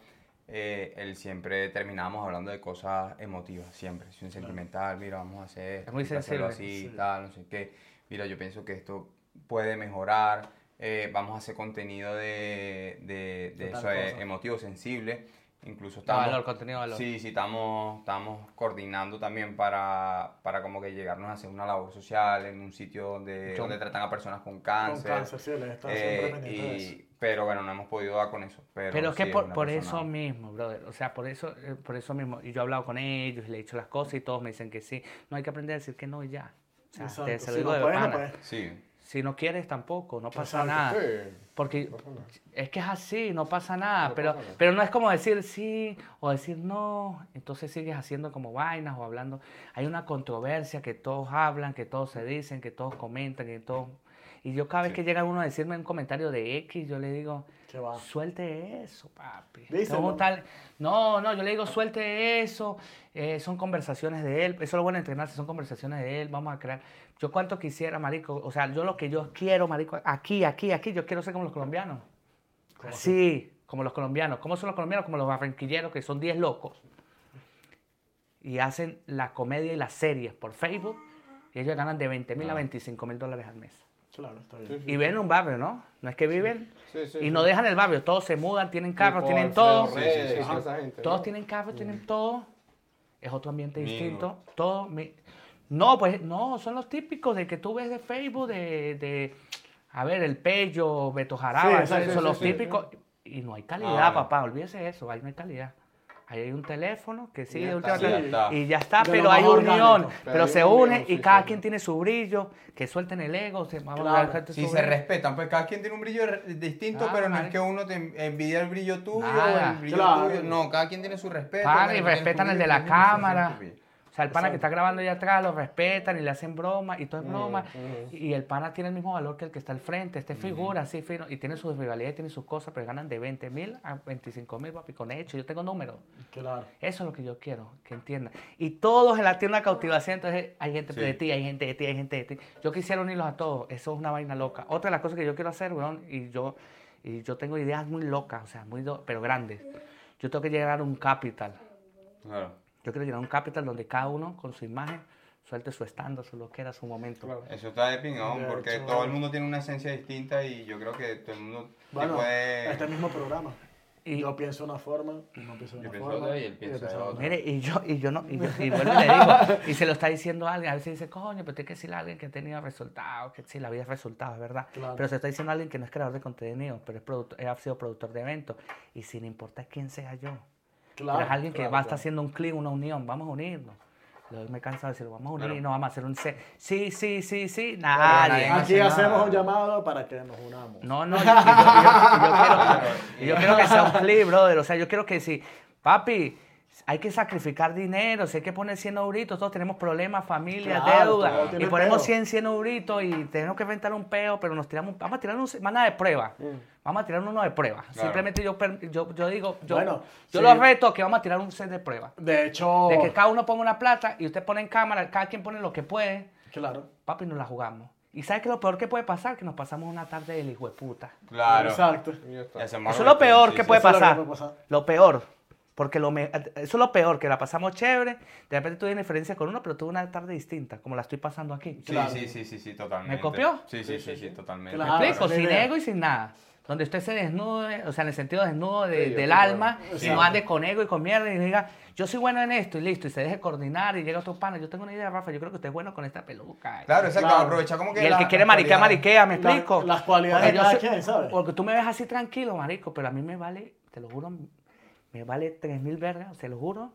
eh, él siempre terminábamos hablando de cosas emotivas, siempre, un sentimental, mira, vamos a hacer esto, Es muy sensible, así, sí. tal, no sé qué. Mira, yo pienso que esto puede mejorar, eh, vamos a hacer contenido de, de, de eso, eh, emotivo, sensible. Incluso estamos, valor, contenido valor. Sí, sí, estamos, estamos coordinando también para, para como que llegarnos a hacer una labor social en un sitio donde, Yo- donde tratan a personas con Con cáncer. cáncer, sí, le está eh, siempre pendiente de eso. y, pero bueno, no hemos podido dar con eso. Pero, Pero es que sí, por, por persona- eso mismo, brother, o sea, por eso, eh, por eso mismo, y yo he hablado con ellos y le he dicho las cosas y todos me dicen que sí. No hay que aprender a decir que no y ya. O sea, Exacto. te, se lo Si digo no de puedes, no pana. puedes. Sí, Si no quieres tampoco, no pasa Exacto. nada. Sí. Porque No pasa nada. es que es así, no pasa nada. No pero, pasa nada. pero no es como decir sí o decir no. Entonces sigues haciendo como vainas o hablando. Hay una controversia que todos hablan, que todos se dicen, que todos comentan, que todos... Y yo cada vez Sí. que llega uno a decirme un comentario de X, yo le digo, suelte eso, papi. Díselo. No, tal- no, no, yo le digo, suelte eso. eh, son conversaciones de él. Eso es lo bueno de entrenarse, son conversaciones de él. Vamos a crear. Yo cuánto quisiera, marico. O sea, yo lo que yo quiero, marico, aquí, aquí, aquí, yo quiero ser como los colombianos. ¿Cómo Sí, como los colombianos. ¿Cómo son los colombianos? Como los barranquilleros, que son 10 locos. Y hacen la comedia y las series por Facebook. Y ellos ganan de 20 mil a 25 mil dólares al mes. Claro, está Sí, bien. sí. Y viven en un barrio, ¿no? No es que viven Sí, sí, y sí. no dejan el barrio. Todos se mudan, tienen carros, tienen Alfredo todo. Gente, Todos ¿no? tienen carro, tienen todo. es otro ambiente distinto. Todo mi- No, pues no, son los típicos de que tú ves de Facebook, de, de a ver, el Pello, Beto Jaraba, Sí, esos son sí, los sí, sí. típicos. Y no hay calidad, Ah, papá, olvídese eso, ahí no hay calidad. Ahí hay un teléfono que sí, Ya de está, última ya está. y ya está, De pero hay unión, orgánico. pero, Pero hay se unión, une y sí, cada sí. quien tiene su brillo, que suelten el ego, se, Claro. Si se brillo. respetan, pues cada quien tiene un brillo distinto, pero no es que uno te envidia el brillo tuyo o el brillo Claro. tuyo. No, cada quien tiene su respeto. Y respetan el de la cámara. Sea, el pana que está grabando allá atrás lo respetan y le hacen broma y todo es broma. mm. Y el pana tiene el mismo valor que el que está al frente. Este figura así fino y tiene sus rivalidades, tiene sus cosas, pero ganan de 20 mil a 25 mil, papi, con hecho. Yo tengo números. Claro. Eso es lo que yo quiero, que entiendan. Y todos en la tienda cautivación, entonces hay gente Sí. de ti, hay gente de ti, hay gente de ti. Yo quisiera unirlos a todos, eso es una vaina loca. Otra de las cosas que yo quiero hacer, weón, y yo, y yo tengo ideas muy locas, o sea, muy pero grandes. Yo tengo que llegar a un capital. Claro. Yo quiero llegar a un capital donde cada uno con su imagen suelte su estando, su lo que era, su momento. Claro. Eso está de pingón, porque hecho, todo el mundo tiene una esencia distinta y yo creo que todo el mundo Bueno, puede... este mismo programa. Y- yo pienso una forma, tú no pienso una pienso forma. y él piensa otra. Mire, y yo, y yo no, y, yo- y vuelvo y le digo, y se lo está diciendo a alguien, a veces dice, coño, pero tienes que decirle a alguien que ha tenido resultados, que sí, la vida es resultados, es verdad. Claro. Pero se está diciendo a alguien que no es creador de contenido, pero es productor, ha sido productor de eventos. Y sin importar quién sea yo. Claro, pero es alguien que claro, va a estar haciendo un clic, una unión, vamos a unirnos. Me he cansado de decirlo, vamos a unir, Claro. no vamos a hacer un C. Sí, sí, sí, sí, nadie Aquí nada. hacemos un llamado para que nos unamos. No, no, yo, yo- yo quiero, y yo (laughs) quiero que sea un clip, brother. O sea, yo quiero que si, papi, hay que sacrificar dinero, si hay que poner 100 euritos, todos tenemos problemas, familia, Claro, deuda. Y ponemos peo. 100, 100 euritos y tenemos que inventar un peo, pero nos tiramos, vamos a tirar un, más nada de prueba. Vamos a tirar uno de prueba. Simplemente yo, yo, yo digo, yo, Bueno, yo sí. lo reto que vamos a tirar un set de prueba. De hecho, De que cada uno ponga una plata y usted pone en cámara, cada quien pone lo que puede. claro. Papi, nos la jugamos. ¿Y sabes qué es lo peor que puede pasar? Que nos pasamos una tarde del hijo de puta. Claro. Exacto. Eso es lo peor que que puede pasar. Lo peor. Porque lo me- eso es lo peor, que la pasamos chévere. De repente tuve diferencia con uno, pero tuve una tarde distinta, como la estoy pasando aquí. Sí, Claro. sí, sí, sí, sí, totalmente. ¿Me copió? Sí, sí, sí, sí, totalmente. Claro. ¿Me explico? Sin idea. ego y sin nada. Donde usted se desnude, o sea, en el sentido desnudo de- Sí, yo del alma, claro. y no ande con ego y con mierda y diga, yo soy bueno en esto y listo, y se deje coordinar y llega otro pana. Yo tengo una idea, Rafa, yo creo que usted es bueno con esta peluca. Claro, exacto. Claro. Aprovechar como que. Y el la- que quiere mariquear, mariquea, ¿me La- explico? las cualidades Porque de cada quien, ¿sabes? Porque tú me ves así tranquilo, marico, pero a mí me vale, te lo juro, me vale tres mil vergas, te lo juro,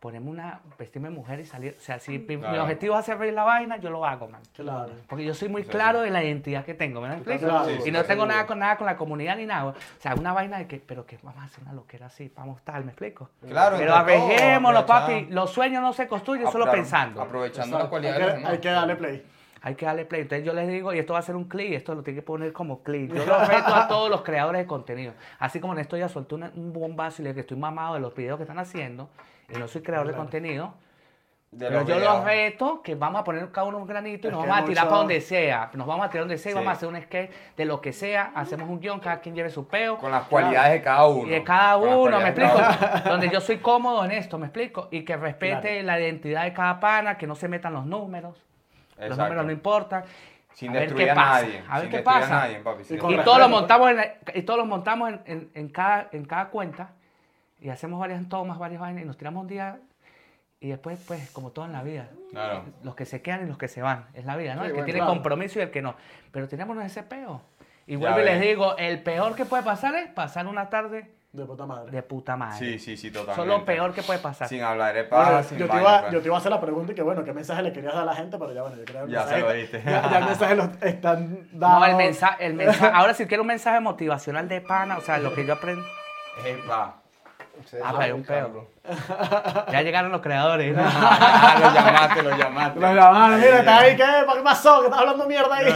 ponerme una, vestirme de mujer y salir. O sea, si mi- objetivo es hacer reír la vaina, yo lo hago, man. Claro. Porque yo soy muy claro de la identidad que tengo, ¿me explico? claro, sí, y no tengo nada con nada con la comunidad ni nada. O sea, una vaina de que, pero que vamos a hacer una loquera así, vamos tal, ¿me explico? Claro, Pero aprovechar- papi. Los sueños no se construyen solo pensando. Aprovechando la cualidad hay, que, hay que darle play. Hay que darle play. Entonces yo les digo, y esto va a ser un clip, esto lo tiene que poner como clip. Yo (laughs) lo reto a todos los creadores de contenido. Así como Néstor ya soltó una- un bombazo y le que estoy mamado de los videos que están haciendo, y no soy creador de contenido, De pero los yo videos. los reto que vamos a poner cada uno un granito y nos vamos a tirar mucho- para donde sea. Nos vamos a tirar donde sea y Sí. vamos a hacer un sketch de lo que sea. Hacemos un guion, cada quien lleve su peo. Con las cualidades de cada uno. Y de cada uno, ¿me explico? Donde yo soy cómodo en esto, ¿me explico? Y que respete Claro. la identidad de cada pana, que no se metan los números. Los Exacto. números no importan. Sin a ver destruir qué a pasa. nadie. A ver sin qué destruir pasa. A nadie, papi, Y todos lo nadie. montamos en, la- y todos lo montamos en, en- en cada, en cada cuenta y hacemos varias tomas, varias vainas y nos tiramos un día y después, pues, como todo en la vida, Claro. los que se quedan y los que se van, es la vida, ¿no? Sí, el que bueno, tiene claro. compromiso y el que no. Pero tenemos ese peo. Y vuelvo y les digo, el peor que puede pasar es pasar una tarde De puta madre. de puta madre. Sí, sí, sí, Eso totalmente. es lo peor que puede pasar. Sin hablar de Bueno, sin yo, te iba, pues. yo te iba a hacer la pregunta y que bueno, ¿qué mensaje le querías dar a la gente? Pero ya bueno, yo creo que Ya mensaje se lo diste. Ya, ya el (laughs) mensaje lo están dando. No, el mensaje, el mensaje, (laughs) ahora si quiero un mensaje motivacional de pana, o sea, lo que yo aprendo. Epa. Ah, pero un. Carlos. (laughs) Ya llegaron los creadores. ¿no? Ah, lo llamaste, lo llamaste. Lo llamaron, mira, está ahí, ¿qué? ¿Qué pasó? ¿Qué estás hablando mierda ahí?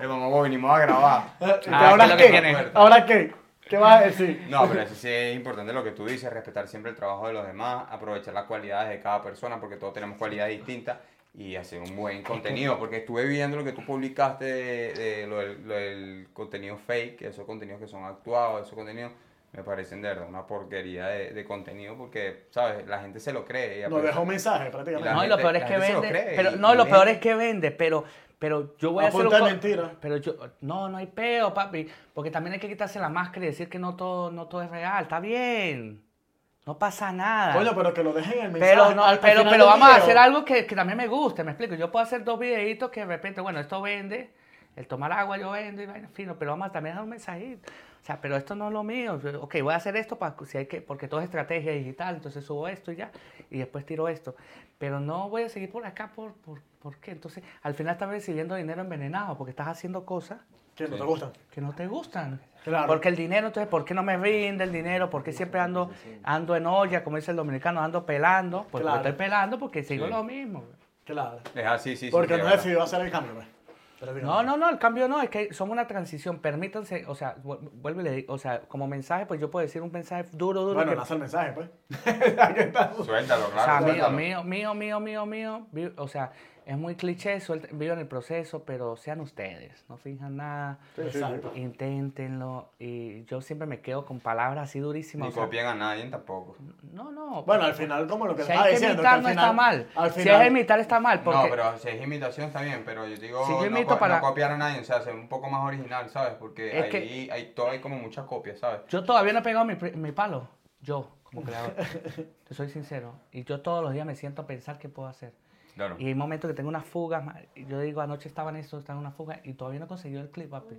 Eh, vamos, venimos a grabar. Ah, ¿Ahora ¿qué que? ¿Ahora qué? ¿Qué vas a decir? No, pero eso sí es importante lo que tú dices, respetar siempre el trabajo de los demás, aprovechar las cualidades de cada persona, porque todos tenemos cualidades distintas, y hacer un buen contenido, porque estuve viendo lo que tú publicaste de, de lo, del, lo del contenido fake, esos contenidos que son actuados, esos contenidos me parecen de verdad una porquería de, de contenido, porque, ¿sabes? La gente se lo cree. y aprovecha- dejó un mensaje Y prácticamente. No, y lo gente- peor es que gente vende. cree Pero y- no, y lo peor es que vende, pero, pero yo voy a, A hacer un mentira. Pero yo, no, no hay peo, papi. Porque también hay que quitarse la máscara y decir que no todo, no todo es real. Está bien. No pasa nada. Coño, pero que lo dejen en el mensaje. Pero, no, al- al pero, vamos a hacer algo que, que también me guste, me explico. Yo puedo hacer dos videitos que de repente, bueno, esto vende, el tomar agua yo vendo y vaina fino, pero vamos a también dar un mensajito. O sea, pero esto no es lo mío. Ok, voy a hacer esto para, si hay que, porque todo es estrategia digital, entonces subo esto y ya, y después tiro esto. Pero no voy a seguir por acá, ¿por, por, por qué? Entonces, al final estás recibiendo dinero envenenado porque estás haciendo cosas Que no te gustan. que no te gustan. Claro. Porque el dinero, entonces, ¿por qué no me rinde el dinero? ¿Por qué siempre ando, ando en olla, como dice el dominicano, ando pelando? Pues Claro. estoy pelando porque sigo Sí. lo mismo. Claro. Es así, sí, sí. Porque sí, no decidió hacer el cambio, pues. Pero No, no, no, el cambio no, es que somos una transición, permítanse, o sea, vu- vuelvo y le digo, o sea, como mensaje, pues yo puedo decir un mensaje duro, duro. Bueno, que- lanza el mensaje, pues. (laughs) Suéltalo, o sea, claro. mío, suéltalo. mío, mío, mío, mío, mío, o sea, es muy cliché, suelta- vivan el proceso, pero sean ustedes, no finjan nada. Exacto. inténtenlo, y yo siempre me quedo con palabras así durísimas. Ni o sea, copien a nadie tampoco. no, no. Bueno, al final, como lo que Si estaba hay que diciendo. imitar al no final, está mal. Al Si es imitar está mal. Porque, No, pero si es imitación está bien, pero yo digo Si yo no, imito co- para- no copiar a nadie, o sea, ser un poco más original, ¿sabes? Porque Es ahí que- hay, todo, hay como muchas copias, ¿sabes? Yo todavía no he pegado mi, mi palo. Yo, como creador. (laughs) Te soy sincero. Y yo todos los días me siento a pensar qué puedo hacer. Claro. Y hay momentos que tengo una fuga. ma- y Yo digo, anoche estaba en esto, estaba en una fuga. Y todavía no he conseguido el clip, papi.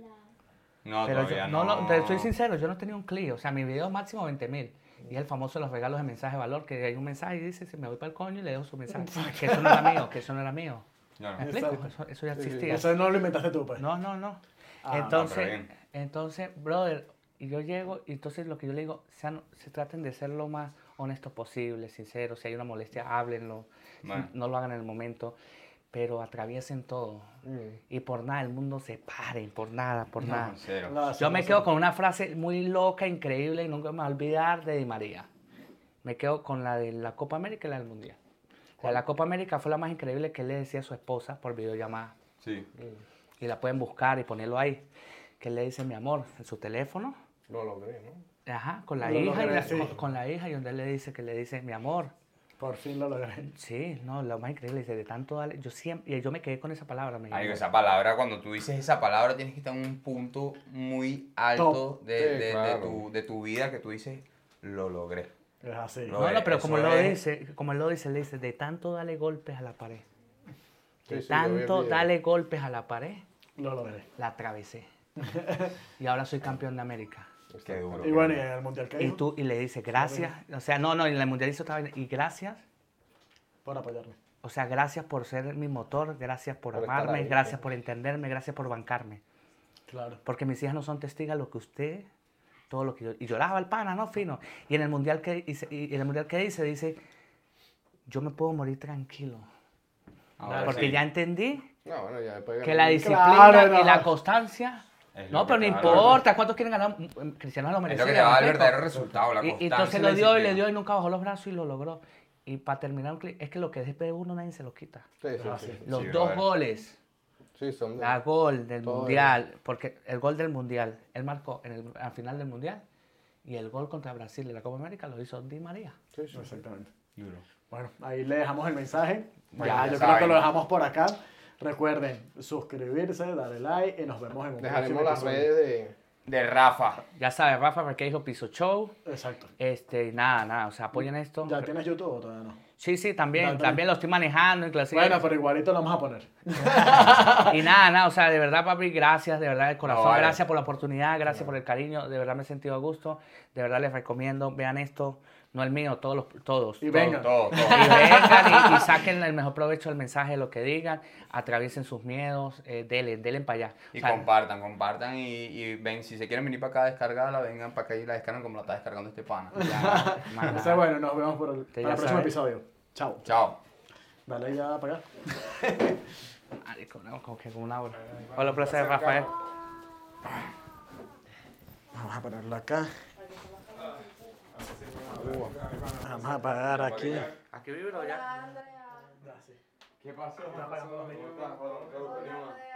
No, Pero todavía yo, no. no, lo- te soy sincero, yo no tenía un clip. O sea, mi video es máximo 20 mil. Y es el famoso de los regalos de mensaje de valor, que hay un mensaje y dice, si me voy para el coño y le dejo su mensaje. (laughs) que eso no era mío, que eso no era mío. Claro. ¿Me explico? Eso, eso ya Sí, sí. existía. Eso no lo inventaste tú, pues. No, no, no. Ah, entonces, no, entonces, brother, y yo llego, y entonces lo que yo le digo, sean, se traten de ser lo más honestos posible, sinceros. Si hay una molestia, háblenlo. No lo hagan en el momento, pero atraviesen todo. Mm. Y por nada, el mundo se pare, por nada, por No, nada. No, Yo me quedo con una frase muy loca, increíble, y nunca me voy a olvidar de Di María. Me quedo con la de la Copa América y la del Mundial. La de la Copa América fue la más increíble que él le decía a su esposa por videollamada Sí. y la pueden buscar y ponerlo ahí. Que él le dice mi amor en su teléfono, Lo logré, ¿no? ajá, con la Lo hija y logré, la- sí. con, con la hija y donde él le dice que le dice mi amor. Por fin lo logré. Sí, no, lo más increíble dice de tanto dale, yo siempre y yo me quedé con esa palabra, me Ay, esa palabra, cuando tú dices esa palabra, tienes que estar en un punto muy alto de, Sí, de- tu, de tu vida que tú dices, lo logré. Es así. No, No, no, pero como él lo es- dice, como él lo dice, él dice de tanto dale golpes a la pared. De Sí, sí, tanto dale golpes a la pared, Lo logré. la atravesé. (laughs) y ahora soy campeón de América. Qué duro. Y bueno, y en el mundial que Y dijo, tú, y le dice gracias, o sea, no, no, y en el mundialista estaba, y gracias por apoyarme. O sea, gracias por ser mi motor, gracias por, Por amarme, ahí, gracias sí. por entenderme, gracias por bancarme. Claro. Porque mis hijas no son testigos de lo que usted, todo lo que yo... Y lloraba el pana, ¿no? Fino. Y en el mundial que hice, y en el mundial que dice, dice, yo me puedo morir tranquilo. Ahora porque sí. ya entendí No, bueno, ya después que la disciplina Claro, y no. la constancia... Es No, pero no importa cuántos quieren ganar. mm, Cristiano lo Es merecía. lo que te va a dar ¿me el verdadero resultado, la Y, entonces lo dio y le dio y nunca bajó los brazos y lo logró. Y para terminar un clip, es que lo que es de uno nadie se lo quita. Sí, sí, Ah, sí. sí. Los Sí, dos goles. Sí, son de... La gol del Todo mundial, porque el gol del mundial, él marcó en el, al final del mundial y el gol contra Brasil en la Copa América lo hizo Di María. Sí, sí. Exactamente. Bueno, ahí le dejamos el mensaje. Bueno, ya, ya yo creo que lo dejamos por acá. Recuerden suscribirse, darle like y nos vemos en un Dejaremos próximo las redes de... De Rafa. Ya sabes, Rafa, porque dijo Piso Show. Exacto. Este, y nada, nada, o sea, apoyen esto. ¿Ya tienes YouTube o todavía no? Sí, sí, también, también lo estoy manejando, inclusive. Bueno, pero igualito lo vamos a poner. (laughs) Y nada, nada, o sea, de verdad, papi, gracias, de verdad, de corazón, No, vale. gracias por la oportunidad, gracias por el cariño, de verdad me he sentido a gusto, de verdad les recomiendo, vean esto, no el mío, todos los, todos. Y vengan. Todo, todo. Y vengan y, y saquen el mejor provecho del mensaje, de lo que digan, atraviesen sus miedos, eh, denle, denle para allá. Y O sea, compartan, compartan y, y ven, si se quieren venir para acá a descargarla, vengan para acá y la descargan como la está descargando este pana. ya, (laughs) nada. bueno, nos vemos por el, para próximo episodio. Chao. Chao. Dale ya para acá. (laughs) Como que con una hora. Hola, placer, Rafael. Vamos a ponerlo acá. Vamos a apagar aquí. Aquí vibro ya. ¿Qué pasó? Andrea.